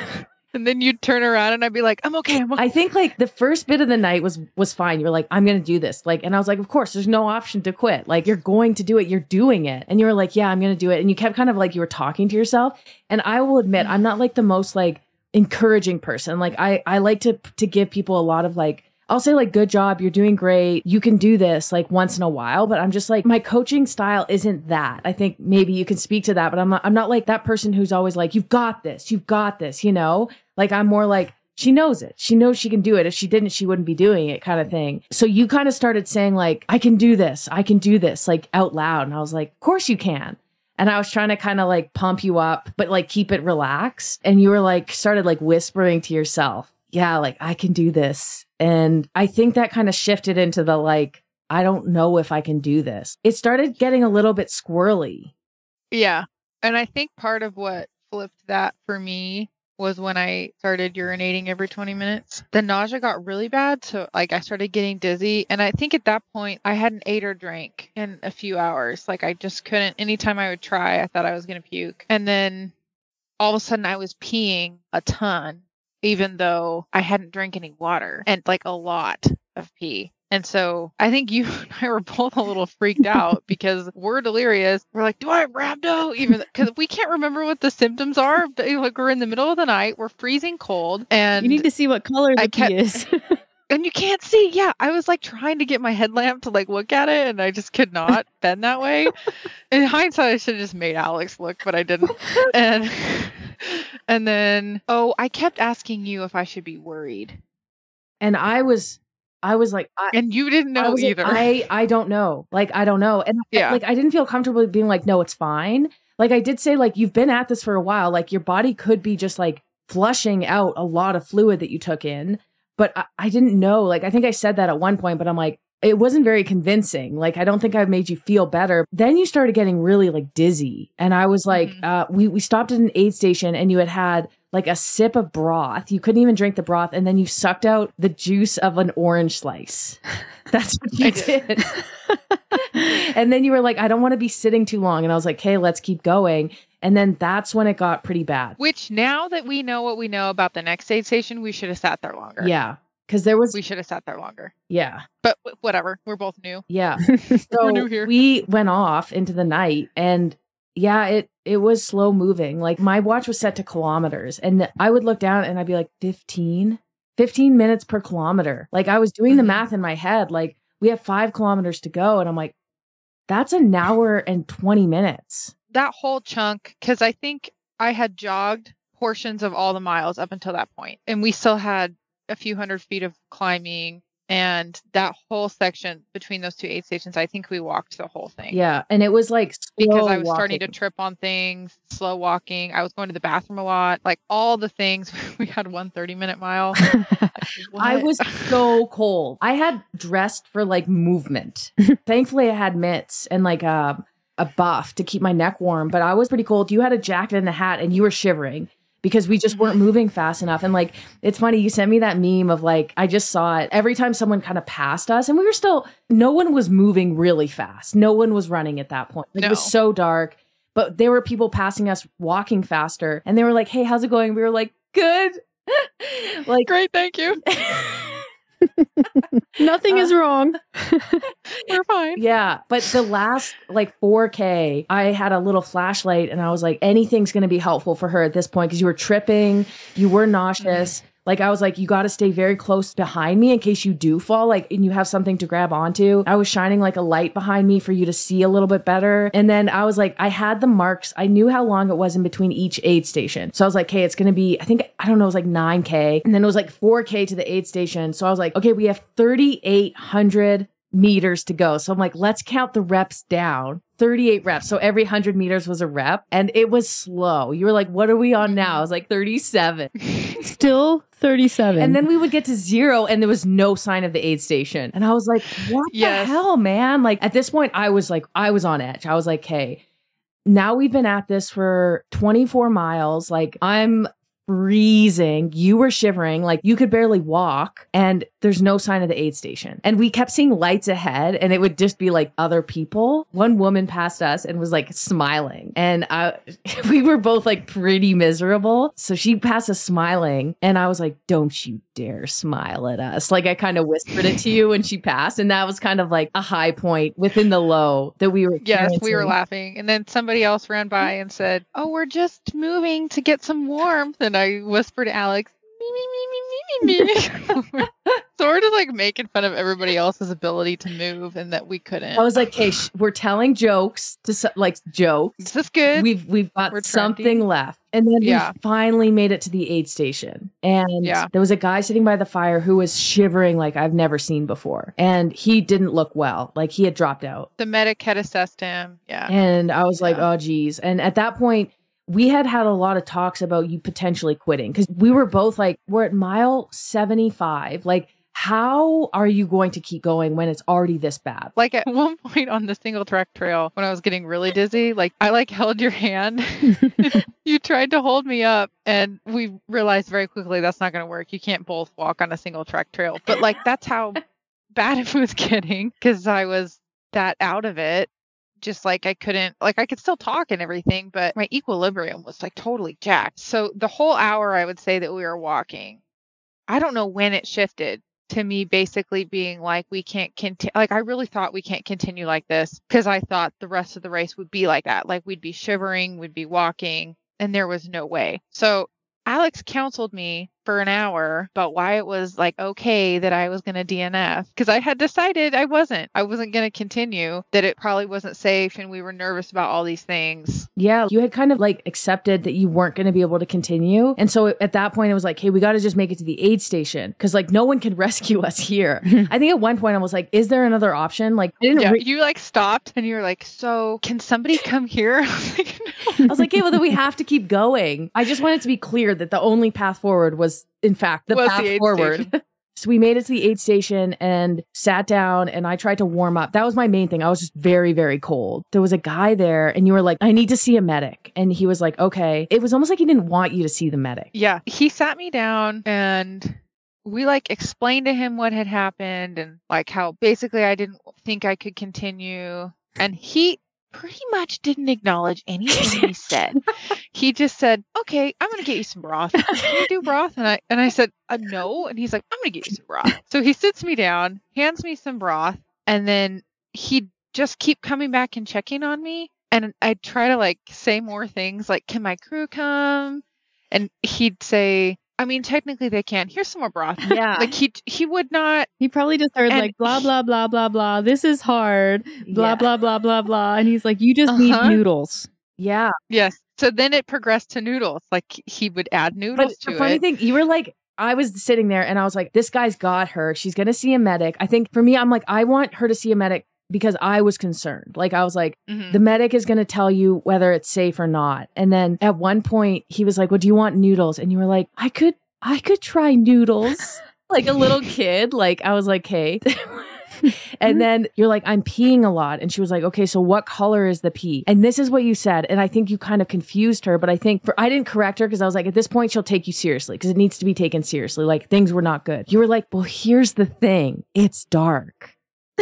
E: and then you'd turn around and I'd be like, I'm okay. I'm okay.
D: I think like the first bit of the night was was fine. You're like, I'm gonna do this. Like, and I was like, of course, there's no option to quit. Like, you're going to do it. You're doing it. And you were like, yeah, I'm gonna do it. And you kept kind of like you were talking to yourself. And I will admit, I'm not like the most like encouraging person. Like, I I like to to give people a lot of like. I'll say like good job, you're doing great. You can do this like once in a while, but I'm just like my coaching style isn't that. I think maybe you can speak to that, but I'm not I'm not like that person who's always like you've got this. You've got this, you know? Like I'm more like she knows it. She knows she can do it. If she didn't, she wouldn't be doing it kind of thing. So you kind of started saying like I can do this. I can do this like out loud and I was like, "Of course you can." And I was trying to kind of like pump you up, but like keep it relaxed. And you were like started like whispering to yourself, "Yeah, like I can do this." And I think that kind of shifted into the like, I don't know if I can do this. It started getting a little bit squirrely.
E: Yeah. And I think part of what flipped that for me was when I started urinating every 20 minutes. The nausea got really bad. So, like, I started getting dizzy. And I think at that point, I hadn't ate or drank in a few hours. Like, I just couldn't, anytime I would try, I thought I was going to puke. And then all of a sudden, I was peeing a ton, even though I hadn't drank any water and like a lot of pee. And so I think you and I were both a little freaked out because we're delirious. We're like, do I have rhabdo? Even because we can't remember what the symptoms are. But, like we're in the middle of the night, we're freezing cold, and
A: You need to see what color
E: I
A: the
E: kept-
A: pee is.
E: and you can't see. Yeah, I was like trying to get my headlamp to like look at it, and I just could not bend that way. In hindsight, I should have just made Alex look, but I didn't. And and then oh, I kept asking you if I should be worried,
D: And I was, I was like, I,
E: and you didn't
D: I
E: know
D: like,
E: either.
D: I, I don't know. Like, I don't know. And
E: Yeah.
D: like, I didn't feel comfortable being like, no, it's fine. Like, I did say, like, you've been at this for a while. Like, your body could be just like flushing out a lot of fluid that you took in. But I, I didn't know. Like, I think I said that at one point, but I'm like, it wasn't very convincing. Like, I don't think I made you feel better. Then you started getting really like dizzy. And I was like,
E: Mhm.
D: uh, we, we stopped at an aid station and you had had like a sip of broth. You couldn't even drink the broth. And then you sucked out the juice of an orange slice. That's what you did. and then you were like, I don't want to be sitting too long. And I was like, hey, let's keep going. And then that's when it got pretty bad.
E: Which now that we know what we know about the next aid station, we should have sat there longer.
D: Yeah. Cause there was,
E: we should have sat there longer.
D: yeah.
E: But w- whatever, we're both new.
D: Yeah. So
E: new here.
D: we went off into the night and yeah, it it was slow moving. Like my watch was set to kilometers and I would look down and I'd be like 15 15 minutes per kilometer. Like I was doing the
E: Mhm.
D: math in my head like we have 5 kilometers to go and I'm like that's an hour and 20 minutes.
E: That whole chunk, because I think I had jogged portions of all the miles up until that point, and we still had a few hundred feet of climbing. And that whole section between those two aid stations, I think we walked the whole thing.
D: Yeah, and it was like
E: because I was starting to trip on things, slow walking. I was going to the bathroom a lot, like all the things. we had one 30 minute mile.
D: I was so cold. I had dressed for like movement. Thankfully, I had mitts and like a, a buff to keep my neck warm, but I was pretty cold. You had a jacket and a hat and you were shivering because we just weren't mm-hmm. moving fast enough. And like, it's funny, you sent me that meme of like, I just saw it every time someone kind of passed us and we were still, no one was moving really fast. No one was running at that point. Like, It was so dark, but there were people passing us walking faster and they were like, Hey, how's it going? We were like, Good. like,
E: Great, thank you.
A: Nothing
D: Uh,
A: is wrong.
E: We're fine.
D: Yeah, but the last like 4K, I had a little flashlight and I was like, anything's going to be helpful for her at this point because you were tripping, you were nauseous. Like, I was like, you got to stay very close behind me in case you do fall, like, and you have something to grab onto. I was shining like a light behind me for you to see a little bit better. And then I was like, I had the marks. I knew how long it was in between each aid station. So I was like, okay, it's going to be, I think, I don't know, it was like 9K. And then it was like 4K to the aid station. So I was like, okay, we have 3,800 meters to go. So I'm like, let's count the reps down. 38 reps. So every 100 meters was a rep and it was slow. You were like, what are we on now? I was like 37.
A: Still 37.
D: And then we would get to zero and there was no sign of the aid station. And I was like, what
E: Yes.
D: the hell, man? Like at this point, I was like, I was on edge. I was like, hey, now we've been at this for 24 miles. Like I'm freezing. You were shivering. Like you could barely walk and there's no sign of the aid station. And we kept seeing lights ahead and it would just be like other people. One woman passed us and was like smiling. And I, we were both like pretty miserable. So she passed us smiling and I was like, don't you dare smile at us. Like I kind of whispered it to you when she passed. And that was kind of like a high point within the low that we were
E: Yes, we were laughing. And then somebody else ran by and said, Oh, we're just moving to get some warmth. And I whispered to Alex, me, me, me, me, me, me, me. so we're like making fun of everybody else's ability to move and that we couldn't.
D: I was like, hey, sh- we're telling jokes to s- like jokes.
E: Is this good?
D: We've we've got
E: We're
D: something
E: trending.
D: left. And then
E: Yeah.
D: we finally made it to the aid station. And
E: Yeah.
D: there was a guy sitting by the fire who was shivering like I've never seen before. And he didn't look well. Like he had dropped out.
E: the medic had assessed him. Yeah.
D: And I was like, oh geez. And at that point, we had had a lot of talks about you potentially quitting because we were both like, we're at mile 75. Like, how are you going to keep going when it's already this bad?
E: Like at one point on the single track trail when I was getting really dizzy, like I like held your hand. you tried to hold me up and we realized very quickly that's not going to work. You can't both walk on a single track trail. But like that's how bad it was getting cuz I was that out of it. Just like I couldn't like I could still talk and everything, but my equilibrium was like totally jacked. So the whole hour I would say that we were walking. I don't know when it shifted to me basically being like we can't continue like i really thought we can't continue like this because i thought the rest of the race would be like that like we'd be shivering we'd be walking and there was no way so alex counseled me for an hour about why it was like okay that i was going to dnf because i had decided i wasn't i wasn't going to continue that it probably wasn't safe and we were nervous about all these things
D: Yeah, you had kind of like accepted that you weren't going to be able to continue. And so at that point, it was like, hey, we got to just make it to the aid station because like no one can rescue us here. I think at one point I was like, is there another option? Like, I didn't
E: yeah
D: re-
E: you like stopped and you were like so can somebody come here I was like, no.
D: I was like, okay, well, then we have to keep going. I just wanted to be clear that the only path forward was, in fact, the
E: Was the
D: path
E: aid
D: forward.
E: station.
D: so we made it to the aid station and sat down, and I tried to warm up. That was my main thing. I was just very, very cold. There was a guy there, and you were like, I need to see a medic. And he was like, okay. It was almost like he didn't want you to see the medic.
E: Yeah, he sat me down and we like explained to him what had happened and like how basically I didn't think I could continue. And he pretty much didn't acknowledge anything he said. He just said, "Okay, I'm gonna get you some broth. Can you do broth?" And I and I said, uh, "No." And he's like, "I'm gonna get you some broth." So he sits me down, hands me some broth, and then he just keep coming back and checking on me. And I'd try to like say more things like, "Can my crew come?" And he'd say, "I mean, technically they can. Here's some more broth."
D: Yeah.
E: Like he he would not.
A: he probably just heard like blah blah blah blah blah. This is hard. Blah
D: Yeah.
A: blah blah blah blah. And he's like, you just need
E: Uh-huh.
A: noodles.
D: Yeah.
E: Yes. So then it progressed to noodles. Like he would add noodles.
D: But
E: noodles
D: the funny
E: it.
D: thing, you were like, I was sitting there and I was like, this guy's got her. She's going to see a medic. I think for me, I'm like, I want her to see a medic because I was concerned. Like, I was like,
E: Mhm.
D: the medic is going to tell you whether it's safe or not. And then at one point, he was like, well, do you want noodles? And you were like, I could, I could try noodles. like a little kid. Like, I was like, hey. and then you're like, I'm peeing a lot. And she was like, okay, so what color is the pee? And this is what you said. And I think you kind of confused her, but I think for, I didn't correct her because I was like, at this point, she'll take you seriously because it needs to be taken seriously. Like things were not good. You were like, well, here's the thing. It's dark.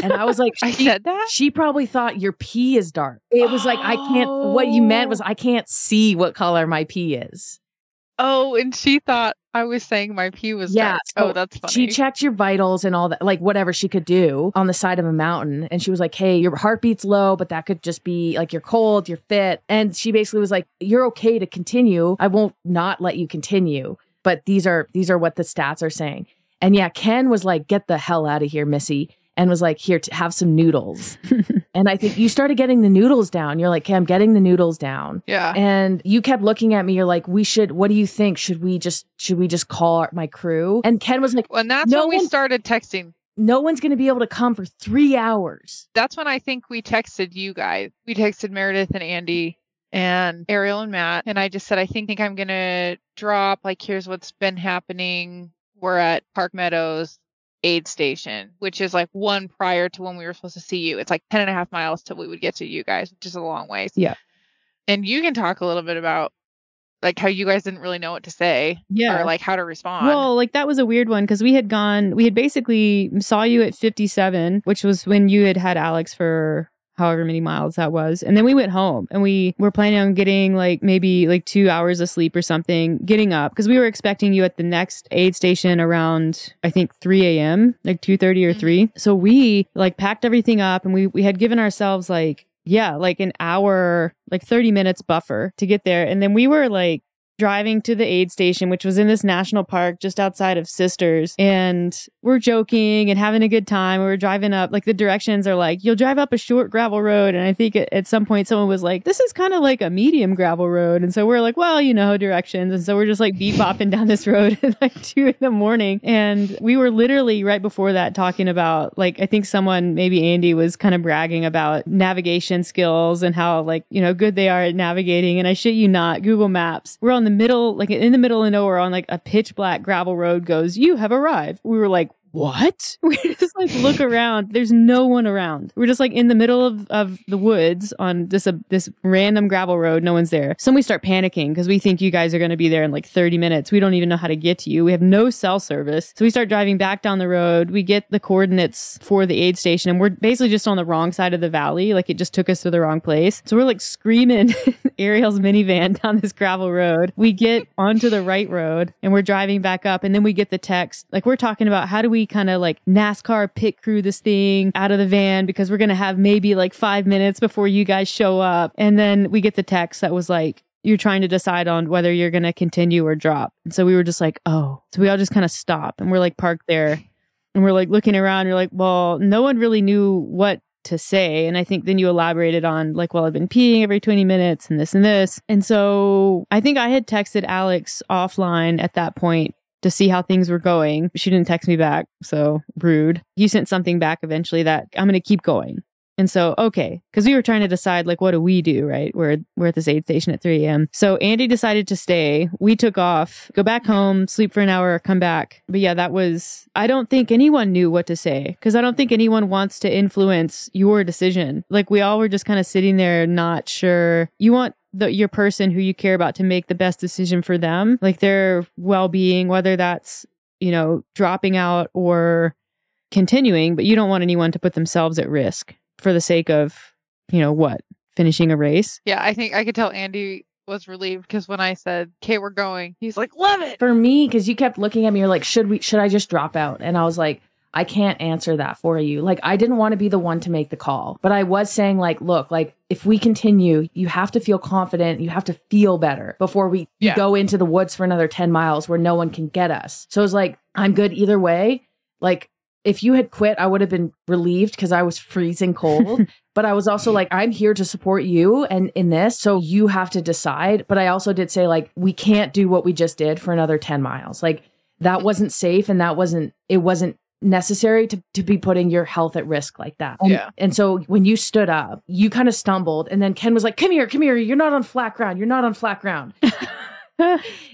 D: And I was like,
E: I
D: she-
E: said that.
D: she probably thought your pee is dark. It was like, I can't, what you meant was, oh. I can't see what color my pee is.
E: Oh, and she thought I was saying my pee was
D: Yeah, so
E: oh, that's funny.
D: She checked your vitals and all that, like whatever she could do on the side of a mountain. And she was like, Hey, your heartbeat's low, but that could just be like you're cold, you're fit. And she basically was like, You're okay to continue. I won't not let you continue. But these are these are what the stats are saying. And yeah, Ken was like, Get the hell out of here, Missy. And was like, Here, to have some noodles. and I think you started getting the noodles down. You're like, Okay, I'm getting the noodles down.
E: yeah.
D: And you kept looking at me. You're like, we should. What do you think? Should we just should we just call our, my crew? And Ken was like,
E: and that's
D: no
E: when we
D: one-
E: started texting.
D: no one's going to be able to come for three hours.
E: That's when I think we texted you guys. We texted Meredith and Andy and Ariel and Matt. And I just said, I think, think I'm going to drop. Like, here's what's been happening. We're at Park Meadows aid station, which is like one prior to when we were supposed to see you. It's like 10 and a half miles till we would get to you guys, which is a long ways.
A: Yeah.
E: And you can talk a little bit about like how you guys didn't really know what to say
A: Yeah.
E: or like how to respond.
A: Well, like that was a weird one because we had gone, we had basically saw you at 57, which was when you had had Alex for however many miles that was. And then we went home and we were planning on getting like maybe like two hours of sleep or something, getting up because we were expecting you at the next aid station around, I think 3 a.m., like 2.30 or
E: Mhm.
A: 3. So we like packed everything up and we, we had given ourselves like, yeah, like an hour, like 30 minutes buffer to get there. And then we were like, driving to the aid station, which was in this national park just outside of Sisters. And we're joking and having a good time. We were driving up, like the directions are like, you'll drive up a short gravel road. And I think at, at some point someone was like, this is kind of like a medium gravel road. And so we're like, well, you know, directions. And so we're just like beep bopping down this road at like two in the morning. And we were literally right before that talking about, like, I think someone, maybe Andy, was kind of bragging about navigation skills and how, like, you know, good they are at navigating. And I shit you not, Google Maps, we're on the middle, like in the middle of nowhere on like a pitch black gravel road goes, you have arrived. We were like, what? We just like look around. There's no one around. We're just like in the middle of, of the woods on this uh, this random gravel road. No one's there. So we start panicking because we think you guys are going to be there in like 30 minutes. We don't even know how to get to you. We have no cell service. So we start driving back down the road. We get the coordinates for the aid station and we're basically just on the wrong side of the valley. Like it just took us to the wrong place. So we're like screaming Ariel's minivan down this gravel road. We get onto the right road and we're driving back up and then we get the text. Like we're talking about how do we kind of like NASCAR pit crew this thing out of the van because we're going to have maybe like 5 minutes before you guys show up. And then we get the text that was like you're trying to decide on whether you're going to continue or drop. And so we were just like, "Oh." So we all just kind of stop and we're like parked there and we're like looking around. You're like, well, no one really knew what to say. And I think then you elaborated on like, well, I've been peeing every 20 minutes and this and this. And so I think I had texted Alex offline at that point to see how things were going. She didn't text me back. So rude. You sent something back eventually that I'm going to keep going. And so, okay, because we were trying to decide, like, what do we do, right? We're, we're at this aid station at 3 a.m. So Andy decided to stay. We took off, go back home, sleep for an hour, come back. But yeah, that was, I don't think anyone knew what to say because I don't think anyone wants to influence your decision. Like, we all were just kind of sitting there, not sure. You want the, your person who you care about to make the best decision for them, like their well being, whether that's, you know, dropping out or continuing, but you don't want anyone to put themselves at risk for the sake of, you know, what? Finishing a race.
E: yeah, I think I could tell Andy was relieved because when I said, "Okay, we're going," he's like, "Love it."
D: For me, because you kept looking at me, you're like, should we, should I just drop out? And I was like, I can't answer that for you. Like, I didn't want to be the one to make the call, but I was saying, like, look, like, if we continue, you have to feel confident. You have to feel better before we
E: Yeah.
D: go into the woods for another 10 miles where no one can get us. So it was like, I'm good either way. Like, if you had quit, I would have been relieved because I was freezing cold. but I was also like, I'm here to support you and in this. So you have to decide. But I also did say, like, we can't do what we just did for another 10 miles. Like, that wasn't safe and that wasn't, it wasn't necessary to, to be putting your health at risk like that. And,
E: Yeah.
D: and so when you stood up, you kind of stumbled. And then Ken was like, come here, come here. You're not on flat ground. You're not on flat ground.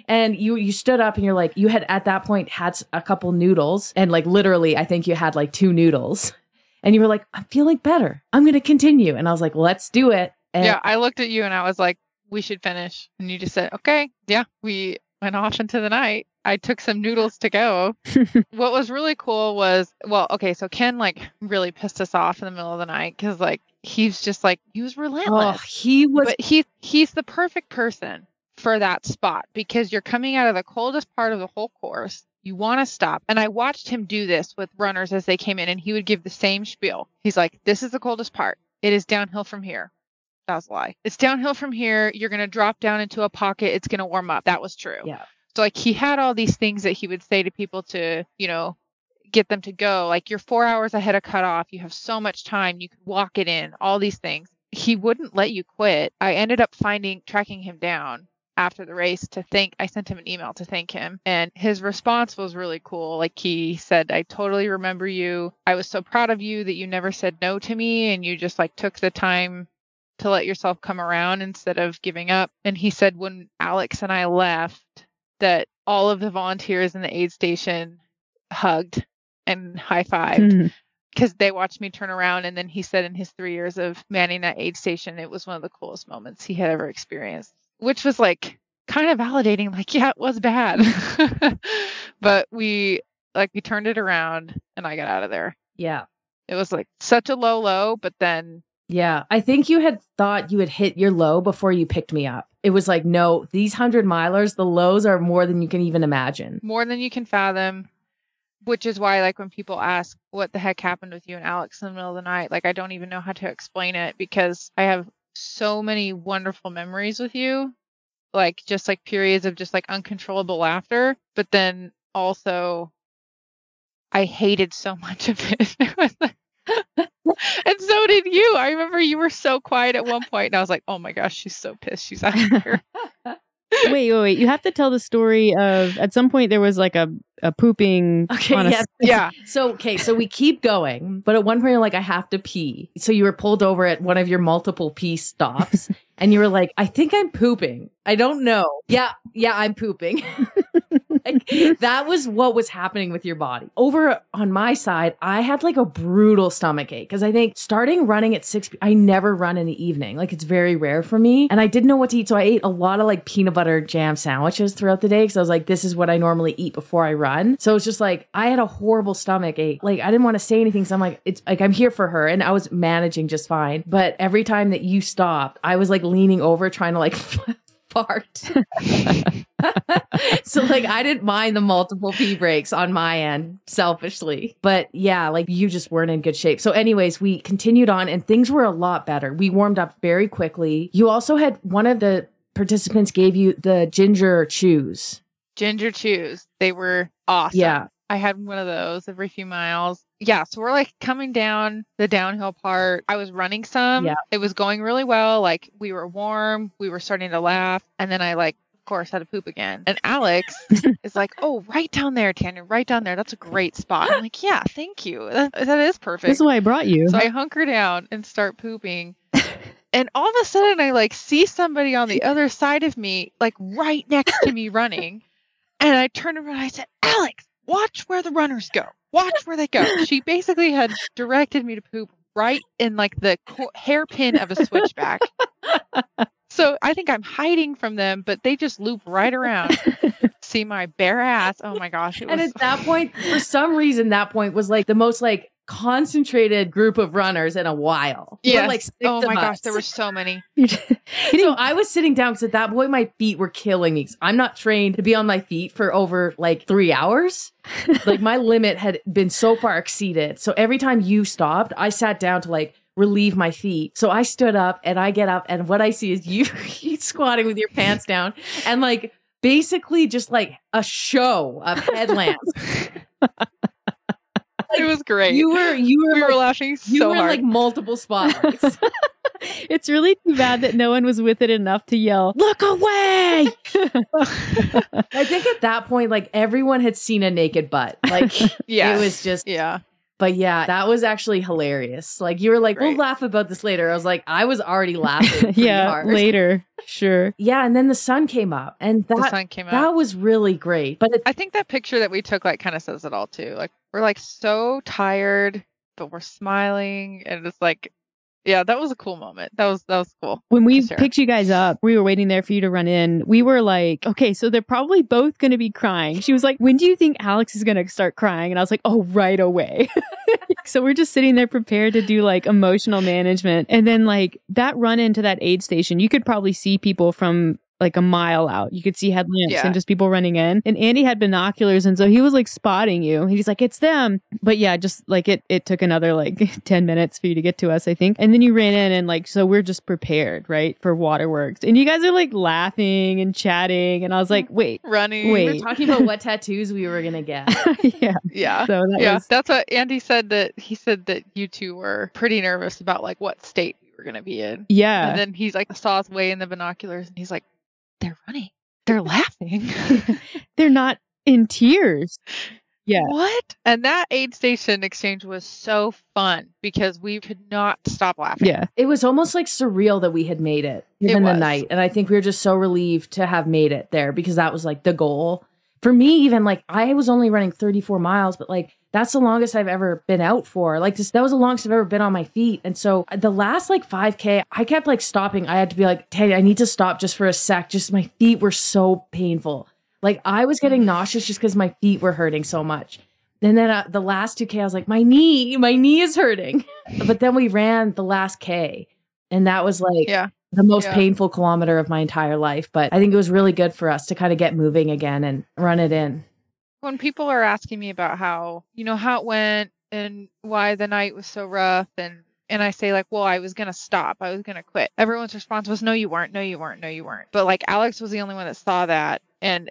D: and you you stood up and you're like you had at that point had a couple noodles and like literally I think you had like two noodles and you were like I'm feeling better I'm gonna continue and I was like let's do it and
E: yeah, I looked at you and I was like, "We should finish," and you just said, "Okay." Yeah, we went off into the night. I took some noodles to go. what was really cool was, well, okay, so Ken like really pissed us off in the middle of the night because like he's just like he was relentless.
D: oh he was
E: but he he's the perfect person for that spot because you're coming out of the coldest part of the whole course. You want to stop. And I watched him do this with runners as they came in and he would give the same spiel. He's like, "This is the coldest part. It is downhill from here." That was a lie. It's downhill from here. You're going to drop down into a pocket. It's going to warm up. That was true.
D: Yeah.
E: So like he had all these things that he would say to people to, you know, get them to go. Like you're 4 hours ahead of cutoff. You have so much time. You could walk it in. All these things. He wouldn't let you quit. I ended up finding tracking him down after the race to thank I sent him an email to thank him and his response was really cool. Like he said, I totally remember you. I was so proud of you that you never said no to me and you just like took the time to let yourself come around instead of giving up. And he said when Alex and I left that all of the volunteers in the aid station hugged and high fived because hmm. they watched me turn around and then he said in his three years of manning that aid station it was one of the coolest moments he had ever experienced which was like kind of validating like yeah it was bad but we like we turned it around and i got out of there
D: Yeah.
E: it was like such a low low but then
D: Yeah. I think you had thought you had hit your low before you picked me up. It was like, no, these hundred milers, the lows are more than you can even imagine.
E: more than you can fathom which is why like when people ask what the heck happened with you and alex in the middle of the night like i don't even know how to explain it because i have so many wonderful memories with you like just like periods of just like uncontrollable laughter but then also i hated so much of it It was like- and so did you i remember you were so quiet at one point and i was like oh my gosh she's so pissed she's out of here
A: wait, wait, wait. You have to tell the story of at some point there was like a, a pooping
D: Okay,
A: on a
D: yes.
E: yeah
D: So okay, so we keep going, but at one point you're like, I have to pee. So you were pulled over at one of your multiple pee stops, and you were like, I think I'm pooping. I don't know. Yeah, yeah, I'm pooping. Like, that was what was happening with your body. Over on my side, I had like a brutal stomach ache because I think starting running at six, I never run in the evening. Like it's very rare for me, and I didn't know what to eat, so I ate a lot of like peanut butter jam sandwiches throughout the day because I was like, this is what I normally eat before I run. So it's just like I had a horrible stomach ache. Like I didn't want to say anything, so I'm like, it's like I'm here for her, and I was managing just fine. But every time that you stopped, I was like leaning over trying to like fart. so like I didn't mind the multiple pee breaks on my end selfishly. But yeah, like you just weren't in good shape. So anyways, we continued on and things were a lot better. We warmed up very quickly. You also had one of the participants gave you the ginger chews.
E: ginger chews they were awesome
D: Yeah.
E: I had one of those every few miles. Yeah, so we're like coming down the downhill part. I was running some.
D: Yeah.
E: It was going really well. Like we were warm, we were starting to laugh, and then I like of course had to poop again. And Alex is like, "Oh, right down there, Tanya, right down there. That's a great spot." I'm like, "Yeah, thank you. That, that is perfect."
A: This is why I brought you.
E: So I hunker down and start pooping. And all of a sudden I like see somebody on the other side of me, like right next to me running. And I turned around and I said, Alex, watch where the runners go. Watch where they go. She basically had directed me to poop right in like the co- hairpin of a switchback. So I think I'm hiding from them, but they just loop right around. See my bare ass. Oh my gosh. It
D: And
E: was
D: at that point, for some reason, that point was like the most like concentrated group of runners in a while.
E: Yeah.
D: like
E: oh my gosh,
D: us.
E: there were so many.
D: so I was sitting down because at that point my feet were killing me. I'm not trained to be on my feet for over like three hours. like my limit had been so far exceeded. So every time you stopped, I sat down to like relieve my feet. So I stood up and I get up and what I see is you, you squatting with your pants down and like basically just like a show of headlamps.
E: It was great.
D: you were you were
E: we were
D: like,
E: laughing
D: you were in,
E: hard.
D: like multiple spotlights.
A: it's really too bad that no one was with it enough to yell, "Look away!"
D: I think at that point, like everyone had seen a naked butt. Like
E: yeah.
D: it was just
E: yeah.
D: But yeah, that was actually hilarious. Like you were like,
E: Great.
D: we'll laugh about this later. I was like, I was already laughing.
A: yeah,
D: hard.
A: later, sure.
D: Yeah, and then the sun came up, and
E: The
D: that
E: sun came out.
D: that was really great. But it,
E: I think that picture that we took like kind of says it all too. Like we're like so tired, but we're smiling and it's like yeah, that was a cool moment. That was that was cool.
A: When we
E: sure.
A: picked you guys up, we were waiting there for you to run in. We were like, okay, so they're probably both going to be crying. She was like, when do you think Alex is going to start crying? And I was like, oh, right away. so we're just sitting there prepared to do like emotional management. And then, like, that run into that aid station, you could probably see people from like a mile out. You could see headlamps
E: Yeah.
A: and just people running in. And Andy had binoculars and so he was like spotting you. He's like, "It's them." But yeah, just like it it took another like 10 minutes for you to get to us, I think. And then you ran in and like so we're just prepared, right, for waterworks. And you guys are like laughing and chatting and I was like, "Wait,
E: Running.
A: Wait.
D: we were talking about what tattoos we were gonna get.
A: yeah."
E: Yeah.
A: So that
E: yeah,
A: was
E: that's what Andy said that he said that you two were pretty nervous about like what state we were gonna be in.
A: yeah.
E: And then he's like saw us way in the binoculars and he's like, they're running. They're laughing.
A: They're not in tears. Yeah.
E: What? And that aid station exchange was so fun because we could not stop laughing.
A: Yeah.
D: It was almost like surreal that we had made it, in the night. And I think we were just so relieved to have made it there because that was like the goal. For me, even like I was only running 34 miles, but like that's the longest I've ever been out for. Like this, that was the longest I've ever been on my feet. And so uh, the last like 5K, I kept like stopping. I had to be like, Teddy, I need to stop just for a sec. Just my feet were so painful. Like I was getting nauseous just because my feet were hurting so much. And then uh, the last 2K, I was like, my knee, my knee is hurting. but then we ran the last K. And that was like
E: Yeah.
D: the most
E: Yeah.
D: painful kilometer of my entire life. But I think it was really good for us to kind of get moving again and run it in.
E: When people are asking me about how, you know, how it went and why the night was so rough and and I say like, well, I was gonna stop. I was gonna quit. Everyone's response was, no, you weren't. No, you weren't. No, you weren't. But like Alex was the only one that saw that, and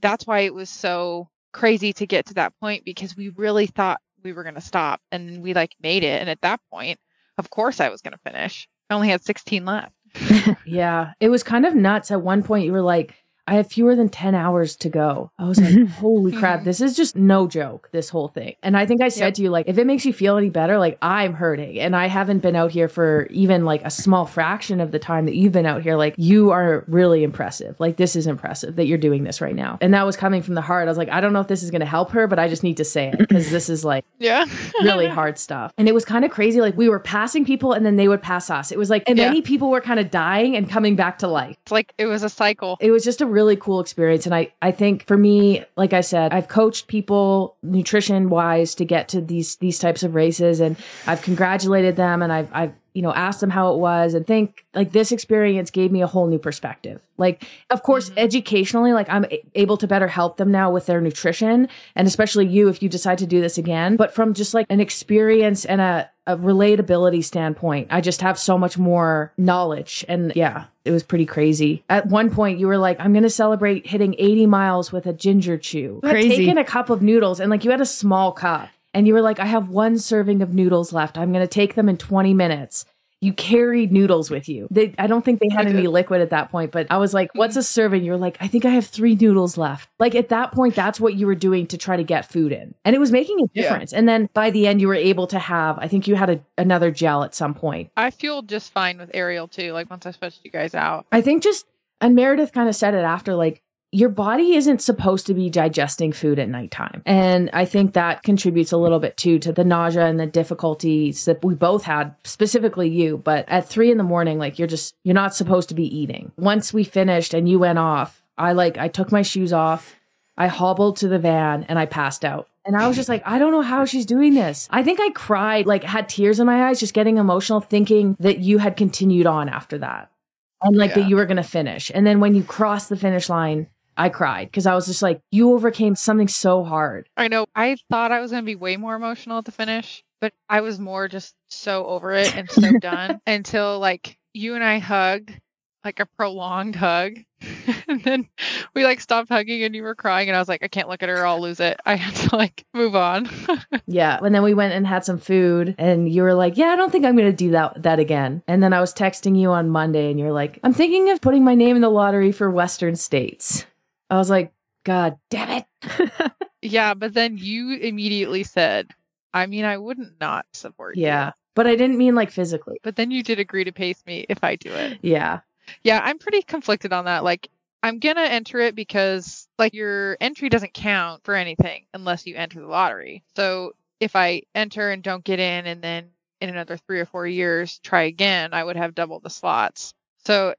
E: that's why it was so crazy to get to that point because we really thought we were gonna stop, and we like made it. And at that point, of course, I was gonna finish. I only had 16 left.
D: Yeah. It was kind of nuts. At one point, you were like, I have fewer than 10 hours to go. I was like, holy crap,
E: Mhm.
D: this is just no joke, this whole thing. And I think I said
E: Yep.
D: to you, like, if it makes you feel any better, like, I'm hurting and I haven't been out here for even like a small fraction of the time that you've been out here. Like, you are really impressive. Like, this is impressive that you're doing this right now. And that was coming from the heart. I was like, I don't know if this is going to help her, but I just need to say it because this is like,
E: Yeah.
D: really hard stuff. And it was kind of crazy. Like we were passing people and then they would pass us. It was like, and
E: Yeah.
D: many people were kind of dying and coming back to life.
E: It's like it was a cycle.
D: It was just a really cool experience. And I, I think for me, like I said, I've coached people nutrition wise to get to these, these types of races and I've congratulated them and I've, I've, you know, ask them how it was and think like this experience gave me a whole new perspective. Like, of course,
E: Mhm.
D: educationally, like I'm a- able to better help them now with their nutrition and especially you if you decide to do this again. But from just like an experience and a, a relatability standpoint, I just have so much more knowledge. And yeah, it was pretty crazy. At one point, you were like, I'm going to celebrate hitting 80 miles with a ginger chew. You had
A: Crazy.
D: taken a cup of noodles and like you had a small cup and you were like, I have one serving of noodles left. I'm going to take them in 20 minutes. You carried noodles with you. They, I don't think they had any liquid at that point, but I was like, what's mm-hmm. a serving? You're like, I think I have three noodles left. Like at that point, that's what you were doing to try to get food in. And it was making a
E: Yeah.
D: difference. And then by the end, you were able to have, I think you had a, another gel at some point.
E: I fueled just fine with Ariel too. Like once I switched you guys out.
D: I think just, and Meredith kind of said it after, like, your body isn't supposed to be digesting food at nighttime. And I think that contributes a little bit too to the nausea and the difficulties that we both had, specifically you. But at three in the morning, like you're just, you're not supposed to be eating. Once we finished and you went off, I like, I took my shoes off, I hobbled to the van and I passed out. And I was just like, I don't know how she's doing this. I think I cried, like had tears in my eyes, just getting emotional, thinking that you had continued on after that and like
E: Yeah.
D: that you were going to finish. And then when you crossed the finish line, I cried because I was just like, you overcame something so hard.
E: I know I thought I was going to be way more emotional at the finish, but I was more just so over it and so done until like you and I hugged, like a prolonged hug. and then we like stopped hugging and you were crying and I was like, I can't look at her, I'll lose it. I had to like move on.
D: Yeah. And then we went and had some food and you were like, yeah, I don't think I'm going to do that, that again. And then I was texting you on Monday and you're like, I'm thinking of putting my name in the lottery for Western states. I was like, God damn it.
E: yeah, but then you immediately said, I mean, I wouldn't not support you.
D: Yeah. But I didn't mean like physically.
E: But then you did agree to pace me if I do it.
D: Yeah.
E: Yeah, I'm pretty conflicted on that. Like, I'm gonna enter it because like your entry doesn't count for anything unless you enter the lottery. So if I enter and don't get in, and then in another three or four years try again, I would have double the slots. So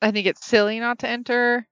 E: I think it's silly not to enter,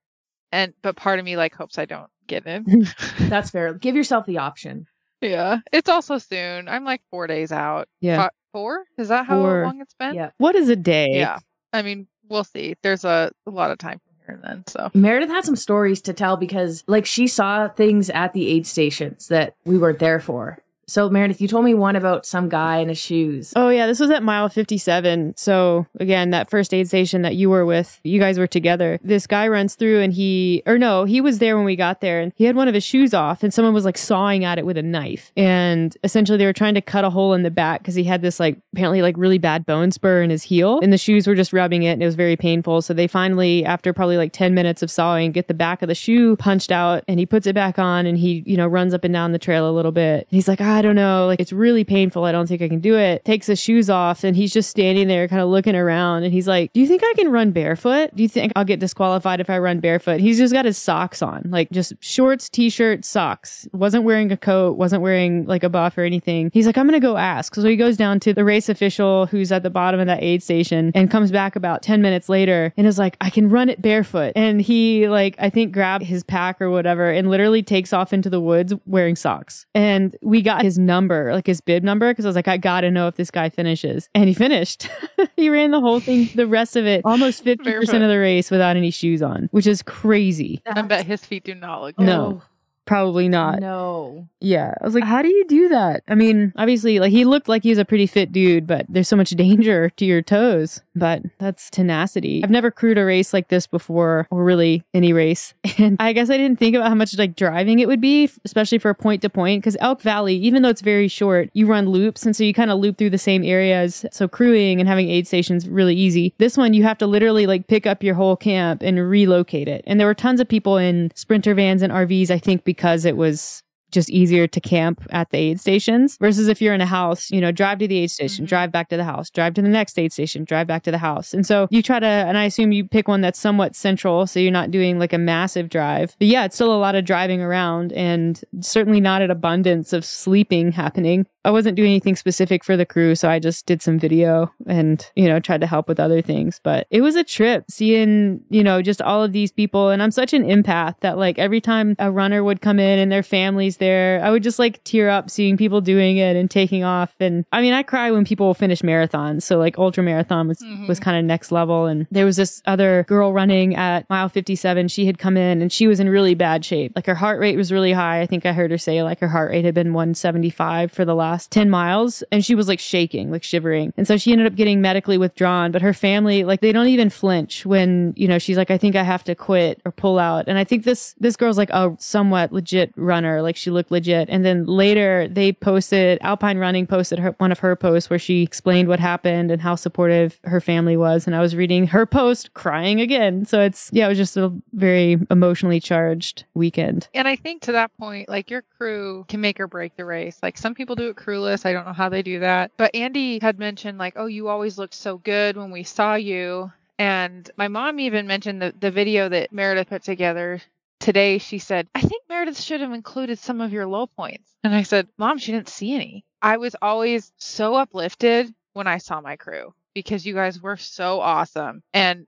E: and but part of me like hopes I don't get in.
D: That's fair. Give yourself the option.
E: yeah, it's also soon. I'm like four days out.
A: Yeah.
E: Four? Is that how
A: Four.
E: long it's been?
D: Yeah.
A: What is a day?
E: Yeah. I mean, we'll see. There's a, a lot of time from here and then. So
D: Meredith had some stories to tell because like she saw things at the aid stations that we weren't there for. So Meredith, you told me one about some guy in his shoes.
A: Oh yeah, this was at mile 57. So again, that first aid station that you were with, you guys were together. This guy runs through and he or no, he was there when we got there and he had one of his shoes off and someone was like sawing at it with a knife. And essentially they were trying to cut a hole in the back because he had this like apparently like really bad bone spur in his heel and the shoes were just rubbing it and it was very painful. So they finally after probably like 10 minutes of sawing get the back of the shoe punched out and he puts it back on and he, you know, runs up and down the trail a little bit. And he's like, ah, I don't know, like it's really painful. I don't think I can do it. Takes his shoes off and he's just standing there kind of looking around and he's like, Do you think I can run barefoot? Do you think I'll get disqualified if I run barefoot? He's just got his socks on, like just shorts, t shirt, socks. Wasn't wearing a coat, wasn't wearing like a buff or anything. He's like, I'm going to go ask. So he goes down to the race official who's at the bottom of that aid station and comes back about 10 minutes later and is like, I can run it barefoot. And he, like, I think grabbed his pack or whatever and literally takes off into the woods wearing socks. And we got his number, like his bib number, because I was like, I got to know if this guy finishes. And he finished. he ran the whole thing, the rest of it, almost 50%
E: Barefoot.
A: of the race without any shoes on, which is crazy.
E: I bet his feet do not look good.
A: No. Probably not.
D: No.
A: Yeah. I was like, how do you do that? I mean, obviously, like he looked like he was a pretty fit dude, but there's so much danger to your toes. But that's tenacity. I've never crewed a race like this before, or really any race. And I guess I didn't think about how much like driving it would be, especially for a point to point. Because Elk Valley, even though it's very short, you run loops. And so you kind of loop through the same areas. So crewing and having aid stations really easy. This one, you have to literally like pick up your whole camp and relocate it. And there were tons of people in sprinter vans and RVs, I think, because it was just easier to camp at the aid stations versus if you're in a house, you know, drive to the aid station,
E: Mhm.
A: drive back to the house, drive to the next aid station, drive back to the house. And so you try to, and I assume you pick one that's somewhat central. So you're not doing like a massive drive. But yeah, it's still a lot of driving around and certainly not an abundance of sleeping happening. I wasn't doing anything specific for the crew. So I just did some video and, you know, tried to help with other things. But it was a trip seeing, you know, just all of these people. And I'm such an empath that like every time a runner would come in and their families there, I would just like tear up seeing people doing it and taking off. And I mean, I cry when people finish marathons. So like ultra marathon was,
E: Mhm.
A: was kind of next level. And there was this other girl running at mile 57. She had come in and she was in really bad shape. Like her heart rate was really high. I think I heard her say like her heart rate had been 175 for the last 10 miles. And she was like shaking, like shivering. And so she ended up getting medically withdrawn. But her family, like they don't even flinch when, you know, she's like, I think I have to quit or pull out. And I think this, this girl's like a somewhat legit runner. Like she looked legit. And then later they posted, Alpine Running posted her, one of her posts where she explained what happened and how supportive her family was. And I was reading her post crying again. So it's, yeah, it was just a very emotionally charged weekend.
E: And I think to that point, like your crew can make or break the race. Like some people do it crewless. I don't know how they do that. But Andy had mentioned, like, oh, you always looked so good when we saw you. And my mom even mentioned the, the video that Meredith put together today. She said, I think Meredith should have included some of your low points. And I said, Mom, she didn't see any. I was always so uplifted when I saw my crew because you guys were so awesome. And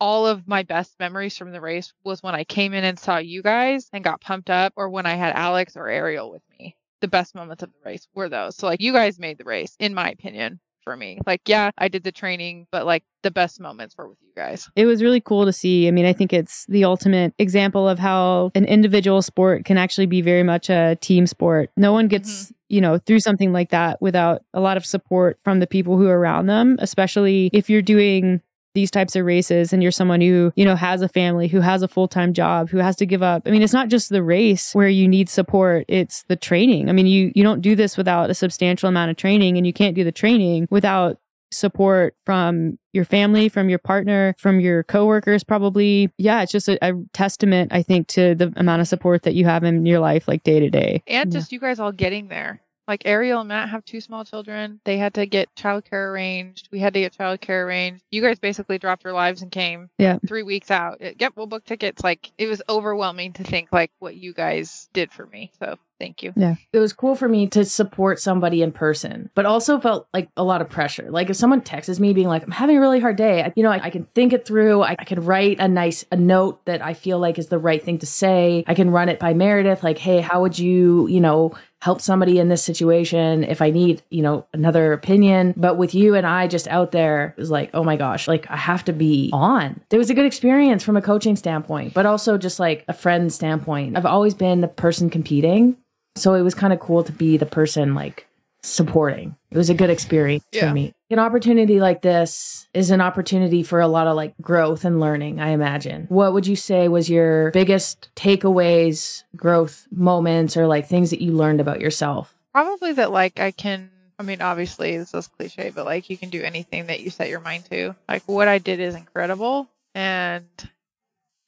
E: all of my best memories from the race was when I came in and saw you guys and got pumped up, or when I had Alex or Ariel with me. The best moments of the race were those. So, like, you guys made the race, in my opinion, for me. Like, yeah, I did the training, but like the best moments were with you guys.
A: It was really cool to see. I mean, I think it's the ultimate example of how an individual sport can actually be very much a team sport. No one gets, mm-hmm. you know, through something like that without a lot of support from the people who are around them, especially if you're doing these types of races and you're someone who, you know, has a family, who has a full-time job, who has to give up. I mean, it's not just the race where you need support, it's the training. I mean, you you don't do this without a substantial amount of training and you can't do the training without support from your family, from your partner, from your coworkers, probably. Yeah, it's just a, a testament, I think, to the amount of support that you have in your life, like day to day.
E: And
A: Yeah.
E: just you guys all getting there. Like Ariel and Matt have two small children. They had to get childcare arranged. We had to get childcare arranged. You guys basically dropped your lives and came
A: Yeah.
E: three weeks out. It- Yep, we'll book tickets. Like it was overwhelming to think like what you guys did for me. So thank you. Yeah.
D: It was cool for me to support somebody in person, but also felt like a lot of pressure. Like if someone texts me being like, I'm having a really hard day, I, you know, I, I can think it through. I, I can write a nice a note that I feel like is the right thing to say. I can run it by Meredith, like, hey, how would you, you know, help somebody in this situation if I need, you know, another opinion. But with you and I just out there, it was like, oh my gosh, like I have to be on. It was a good experience from a coaching standpoint, but also just like a friend standpoint. I've always been the person competing. So it was kind of cool to be the person like supporting. It was a good experience
E: Yeah.
D: for me. An opportunity like this is an opportunity for a lot of like growth and learning, I imagine. What would you say was your biggest takeaways, growth moments, or like things that you learned about yourself?
E: Probably that like I can I mean obviously this is cliche, but like you can do anything that you set your mind to. Like what I did is incredible and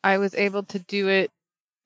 E: I was able to do it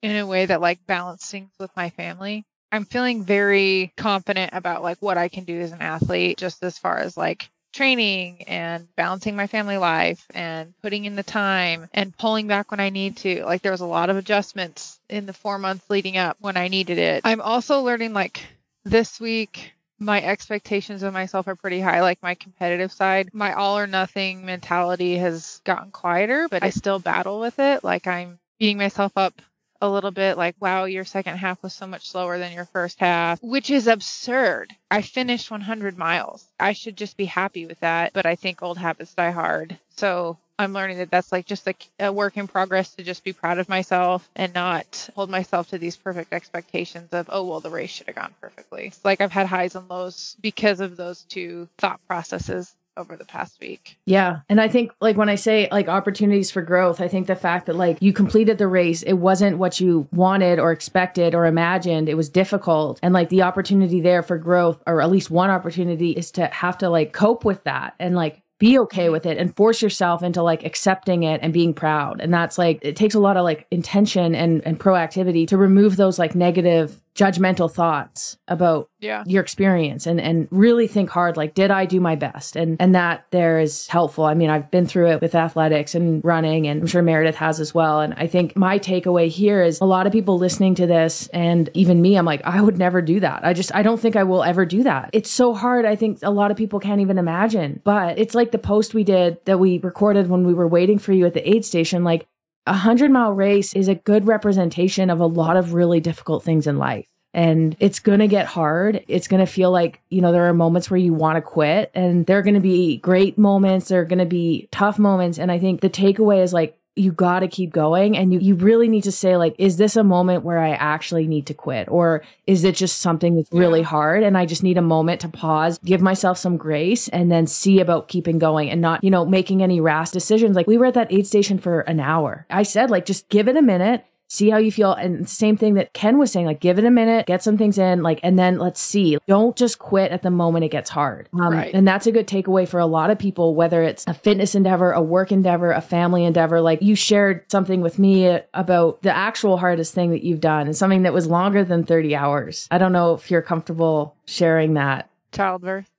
E: in a way that like balanced things with my family. I'm feeling very confident about like what I can do as an athlete just as far as like training and balancing my family life and putting in the time and pulling back when I need to. Like there was a lot of adjustments in the 4 months leading up when I needed it. I'm also learning like this week my expectations of myself are pretty high like my competitive side my all or nothing mentality has gotten quieter but i still battle with it like i'm beating myself up a little bit like wow your second half was so much slower than your first half which is absurd. I finished 100 miles. I should just be happy with that but i think old habits die hard. So i'm learning that that's like just a, a work in progress to just be proud of myself and not hold myself to these perfect expectations of oh well the race should have gone perfectly. It's like i've had highs and lows because of those two thought processes over the past week
D: Yeah. And I think like when I say like opportunities for growth, I think the fact that like you completed the race, it wasn't what you wanted or expected or imagined. It was difficult. And like the opportunity there for growth, or at least one opportunity, is to have to like cope with that and like be okay with it and force yourself into like accepting it and being proud. And that's like it takes a lot of like intention and and proactivity to remove those like negative judgmental thoughts about
E: yeah
D: your experience and and really think hard like did I do my best and and that there is helpful. I mean, I've been through it with athletics and running and I'm sure Meredith has as well and I think my takeaway here is a lot of people listening to this and even me I'm like I would never do that. I just I don't think I will ever do that. It's so hard. I think a lot of people can't even imagine. But it's like the post we did that we recorded when we were waiting for you at the aid station like a hundred mile race is a good representation of a lot of really difficult things in life. And it's going to get hard. It's going to feel like, you know, there are moments where you want to quit and there are going to be great moments. There are going to be tough moments. And I think the takeaway is like, you got to keep going and you, you really need to say like is this a moment where i actually need to quit? Or is it just something that's really hard and i just need a moment to pause give myself some grace and then see about keeping going and not you know making any rash decisions? Like we were at that aid station for an hour. I said like just give it a minute see how you feel. And same thing that ken was saying like give it a minute get some things in like and then let's see. Don't just quit at the moment it gets hard. Um,
E: Right.
D: and that's a good takeaway for a lot of people whether it's a fitness endeavor a work endeavor a family endeavor. Like you shared something with me about the actual hardest thing that you've done and something that was longer than 30 hours. I don't know if you're comfortable sharing that.
E: Childbirth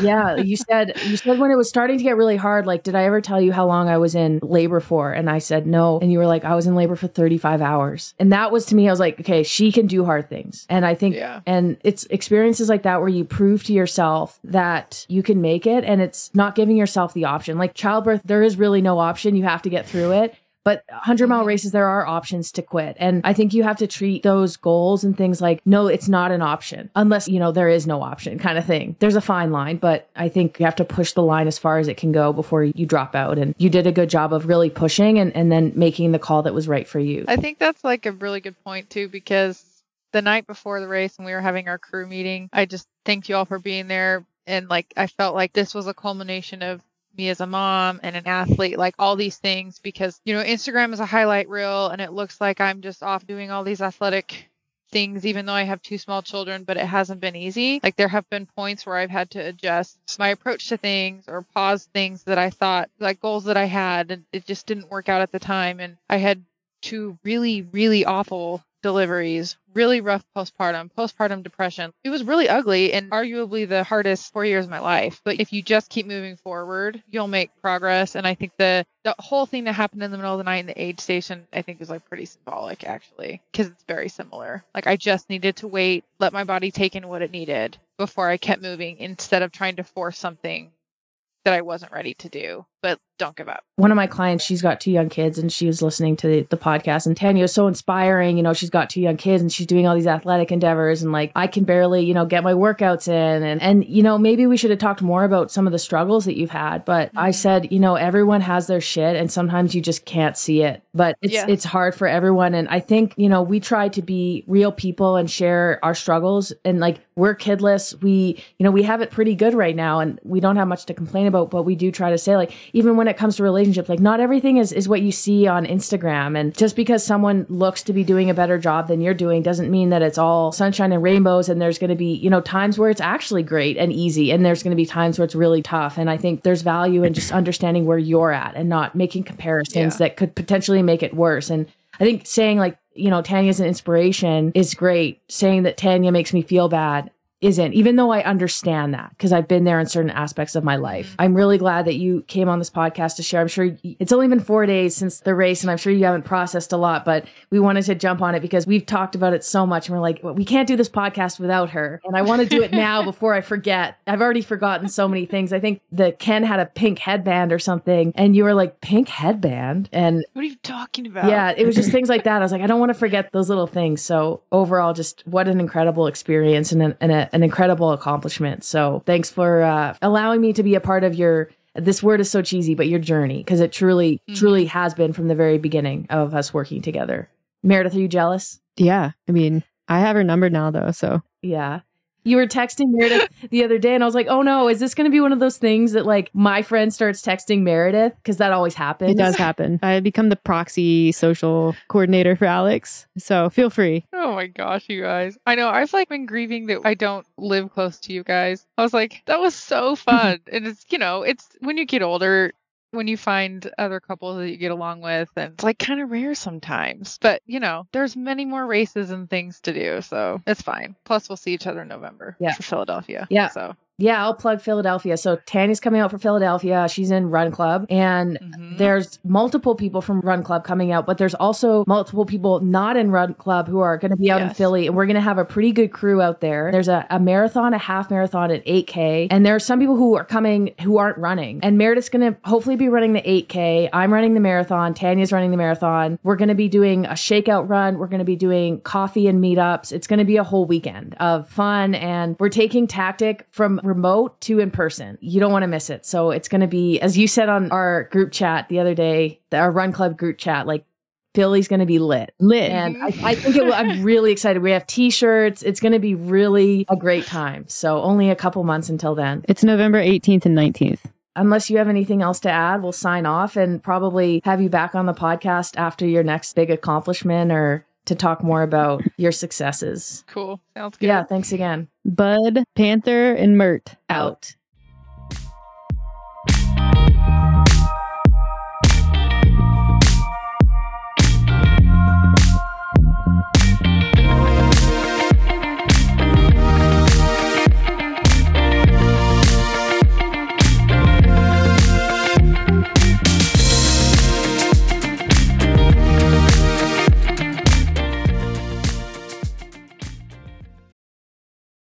D: yeah you said you said when it was starting to get really hard like did i ever tell you how long i was in labor for? And i said no. And you were like i was in labor for 35 hours. And that was to me i was like okay she can do hard things. And i think
E: Yeah.
D: and it's experiences like that where you prove to yourself that you can make it. And it's not giving yourself the option. Like childbirth there is really no option. You have to get through it but 100 mile mm-hmm. races, there are options to quit. And I think you have to treat those goals and things like, no, it's not an option unless, you know, there is no option kind of thing. There's a fine line, but I think you have to push the line as far as it can go before you drop out. And you did a good job of really pushing and, and then making the call that was right for you.
E: I think that's like a really good point too, because the night before the race when we were having our crew meeting, I just thanked you all for being there. And like, I felt like this was a culmination of me as a mom and an athlete, like all these things, because, you know, Instagram is a highlight reel and it looks like I'm just off doing all these athletic things, even though I have two small children, but it hasn't been easy. Like, there have been points where I've had to adjust my approach to things or pause things that I thought, like goals that I had, and it just didn't work out at the time. And I had two really, really awful deliveries, really rough postpartum, postpartum depression. It was really ugly and arguably the hardest four years of my life. But if you just keep moving forward, you'll make progress. And I think the the whole thing that happened in the middle of the night in the aid station, I think is like pretty symbolic actually, because it's very similar. Like I just needed to wait, let my body take in what it needed before I kept moving instead of trying to force something that I wasn't ready to do. But don't give up.
D: one of my clients, she's got two young kids and she was listening to the, the podcast and Tanya is so inspiring. You know, she's got two young kids and she's doing all these athletic endeavors and like I can barely, you know, get my workouts in and and you know, maybe we should have talked more about some of the struggles that you've had. But I mm-hmm. said, you know, everyone has their shit and sometimes you just can't see it. But it's
E: Yeah.
D: it's hard for everyone. And I think, you know, we try to be real people and share our struggles and like we're kidless. We, you know, we have it pretty good right now and we don't have much to complain about, but we do try to say like, even when it comes to relationships, like not everything is, is what you see on Instagram. And just because someone looks to be doing a better job than you're doing doesn't mean that it's all sunshine and rainbows. And there's going to be, you know, times where it's actually great and easy. And there's going to be times where it's really tough. And I think there's value in just understanding where you're at and not making comparisons
E: Yeah.
D: that could potentially make it worse. And I think saying like, you know, Tanya's an inspiration is great. Saying that Tanya makes me feel bad isn't, even though I understand that because I've been there in certain aspects of my life. Mm-hmm. I'm really glad that you came on this podcast to share. I'm sure it's only been four days since the race, and I'm sure you haven't processed a lot, but we wanted to jump on it because we've talked about it so much. And we're like, well, we can't do this podcast without her. And I want to do it now before I forget. I've already forgotten so many things. I think that Ken had a pink headband or something, and you were like, pink headband? And
E: What are you talking about?
D: yeah, it was just things like that. I was like, I don't want to forget those little things. So overall, just what an incredible experience and an, and a, an incredible accomplishment. So thanks for uh, allowing me to be a part of your. This word is so cheesy, but your journey because it truly, truly has been from the very beginning of us working together. Meredith, are you jealous?
A: Yeah. I mean, I have her number now though, so
D: Yeah. You were texting Meredith the other day, and I was like, "Oh no, is this going to be one of those things that like my friend starts texting Meredith because that always happens."
A: it does happen. I become the proxy social coordinator for Alex. So feel free.
E: Oh my gosh, you guys. I know. I've like been grieving that I don't live close to you guys. I was like, that was so fun. and it's, you know, it's when you get older, when you find other couples that you get along with, and it's like kind of rare sometimes. But, you know, there's many more races and things to do. So it's fine. Plus, we'll see each other in November
D: Yeah.
E: for Philadelphia.
D: Yeah.
E: So,
D: Yeah, I'll plug Philadelphia. So Tanya's coming out for Philadelphia. She's in Run Club, and
E: mhm.
D: there's multiple people from Run Club coming out, but there's also multiple people not in Run Club who are going to be out in Philly, and we're going to have a pretty good crew out there. There's a, a marathon, a half marathon at 8K, and there are some people who are coming who aren't running. And Meredith's going to hopefully be running the 8K. I'm running the marathon. Tanya's running the marathon. We're going to be doing a shakeout run. We're going to be doing coffee and meetups. It's going to be a whole weekend of fun, and we're taking tactic from remote to in person. You don't want to miss it. So it's going to be, as you said on our group chat the other day, the- our Run Club group chat, like Philly's going to be lit.
A: Lit.
D: And I, mm-hmm. I think it will, I'm really excited. We have t-shirts. It's going to be really a great time. So only a couple months until then.
A: it's November 18th and 19th.
D: Unless you have anything else to add, we'll sign off and probably have you back on the podcast after your next big accomplishment or to talk more about your successes.
E: cool. Sounds good.
D: Yeah, thanks again.
A: Bud, Panther, and Mert out.
D: Out.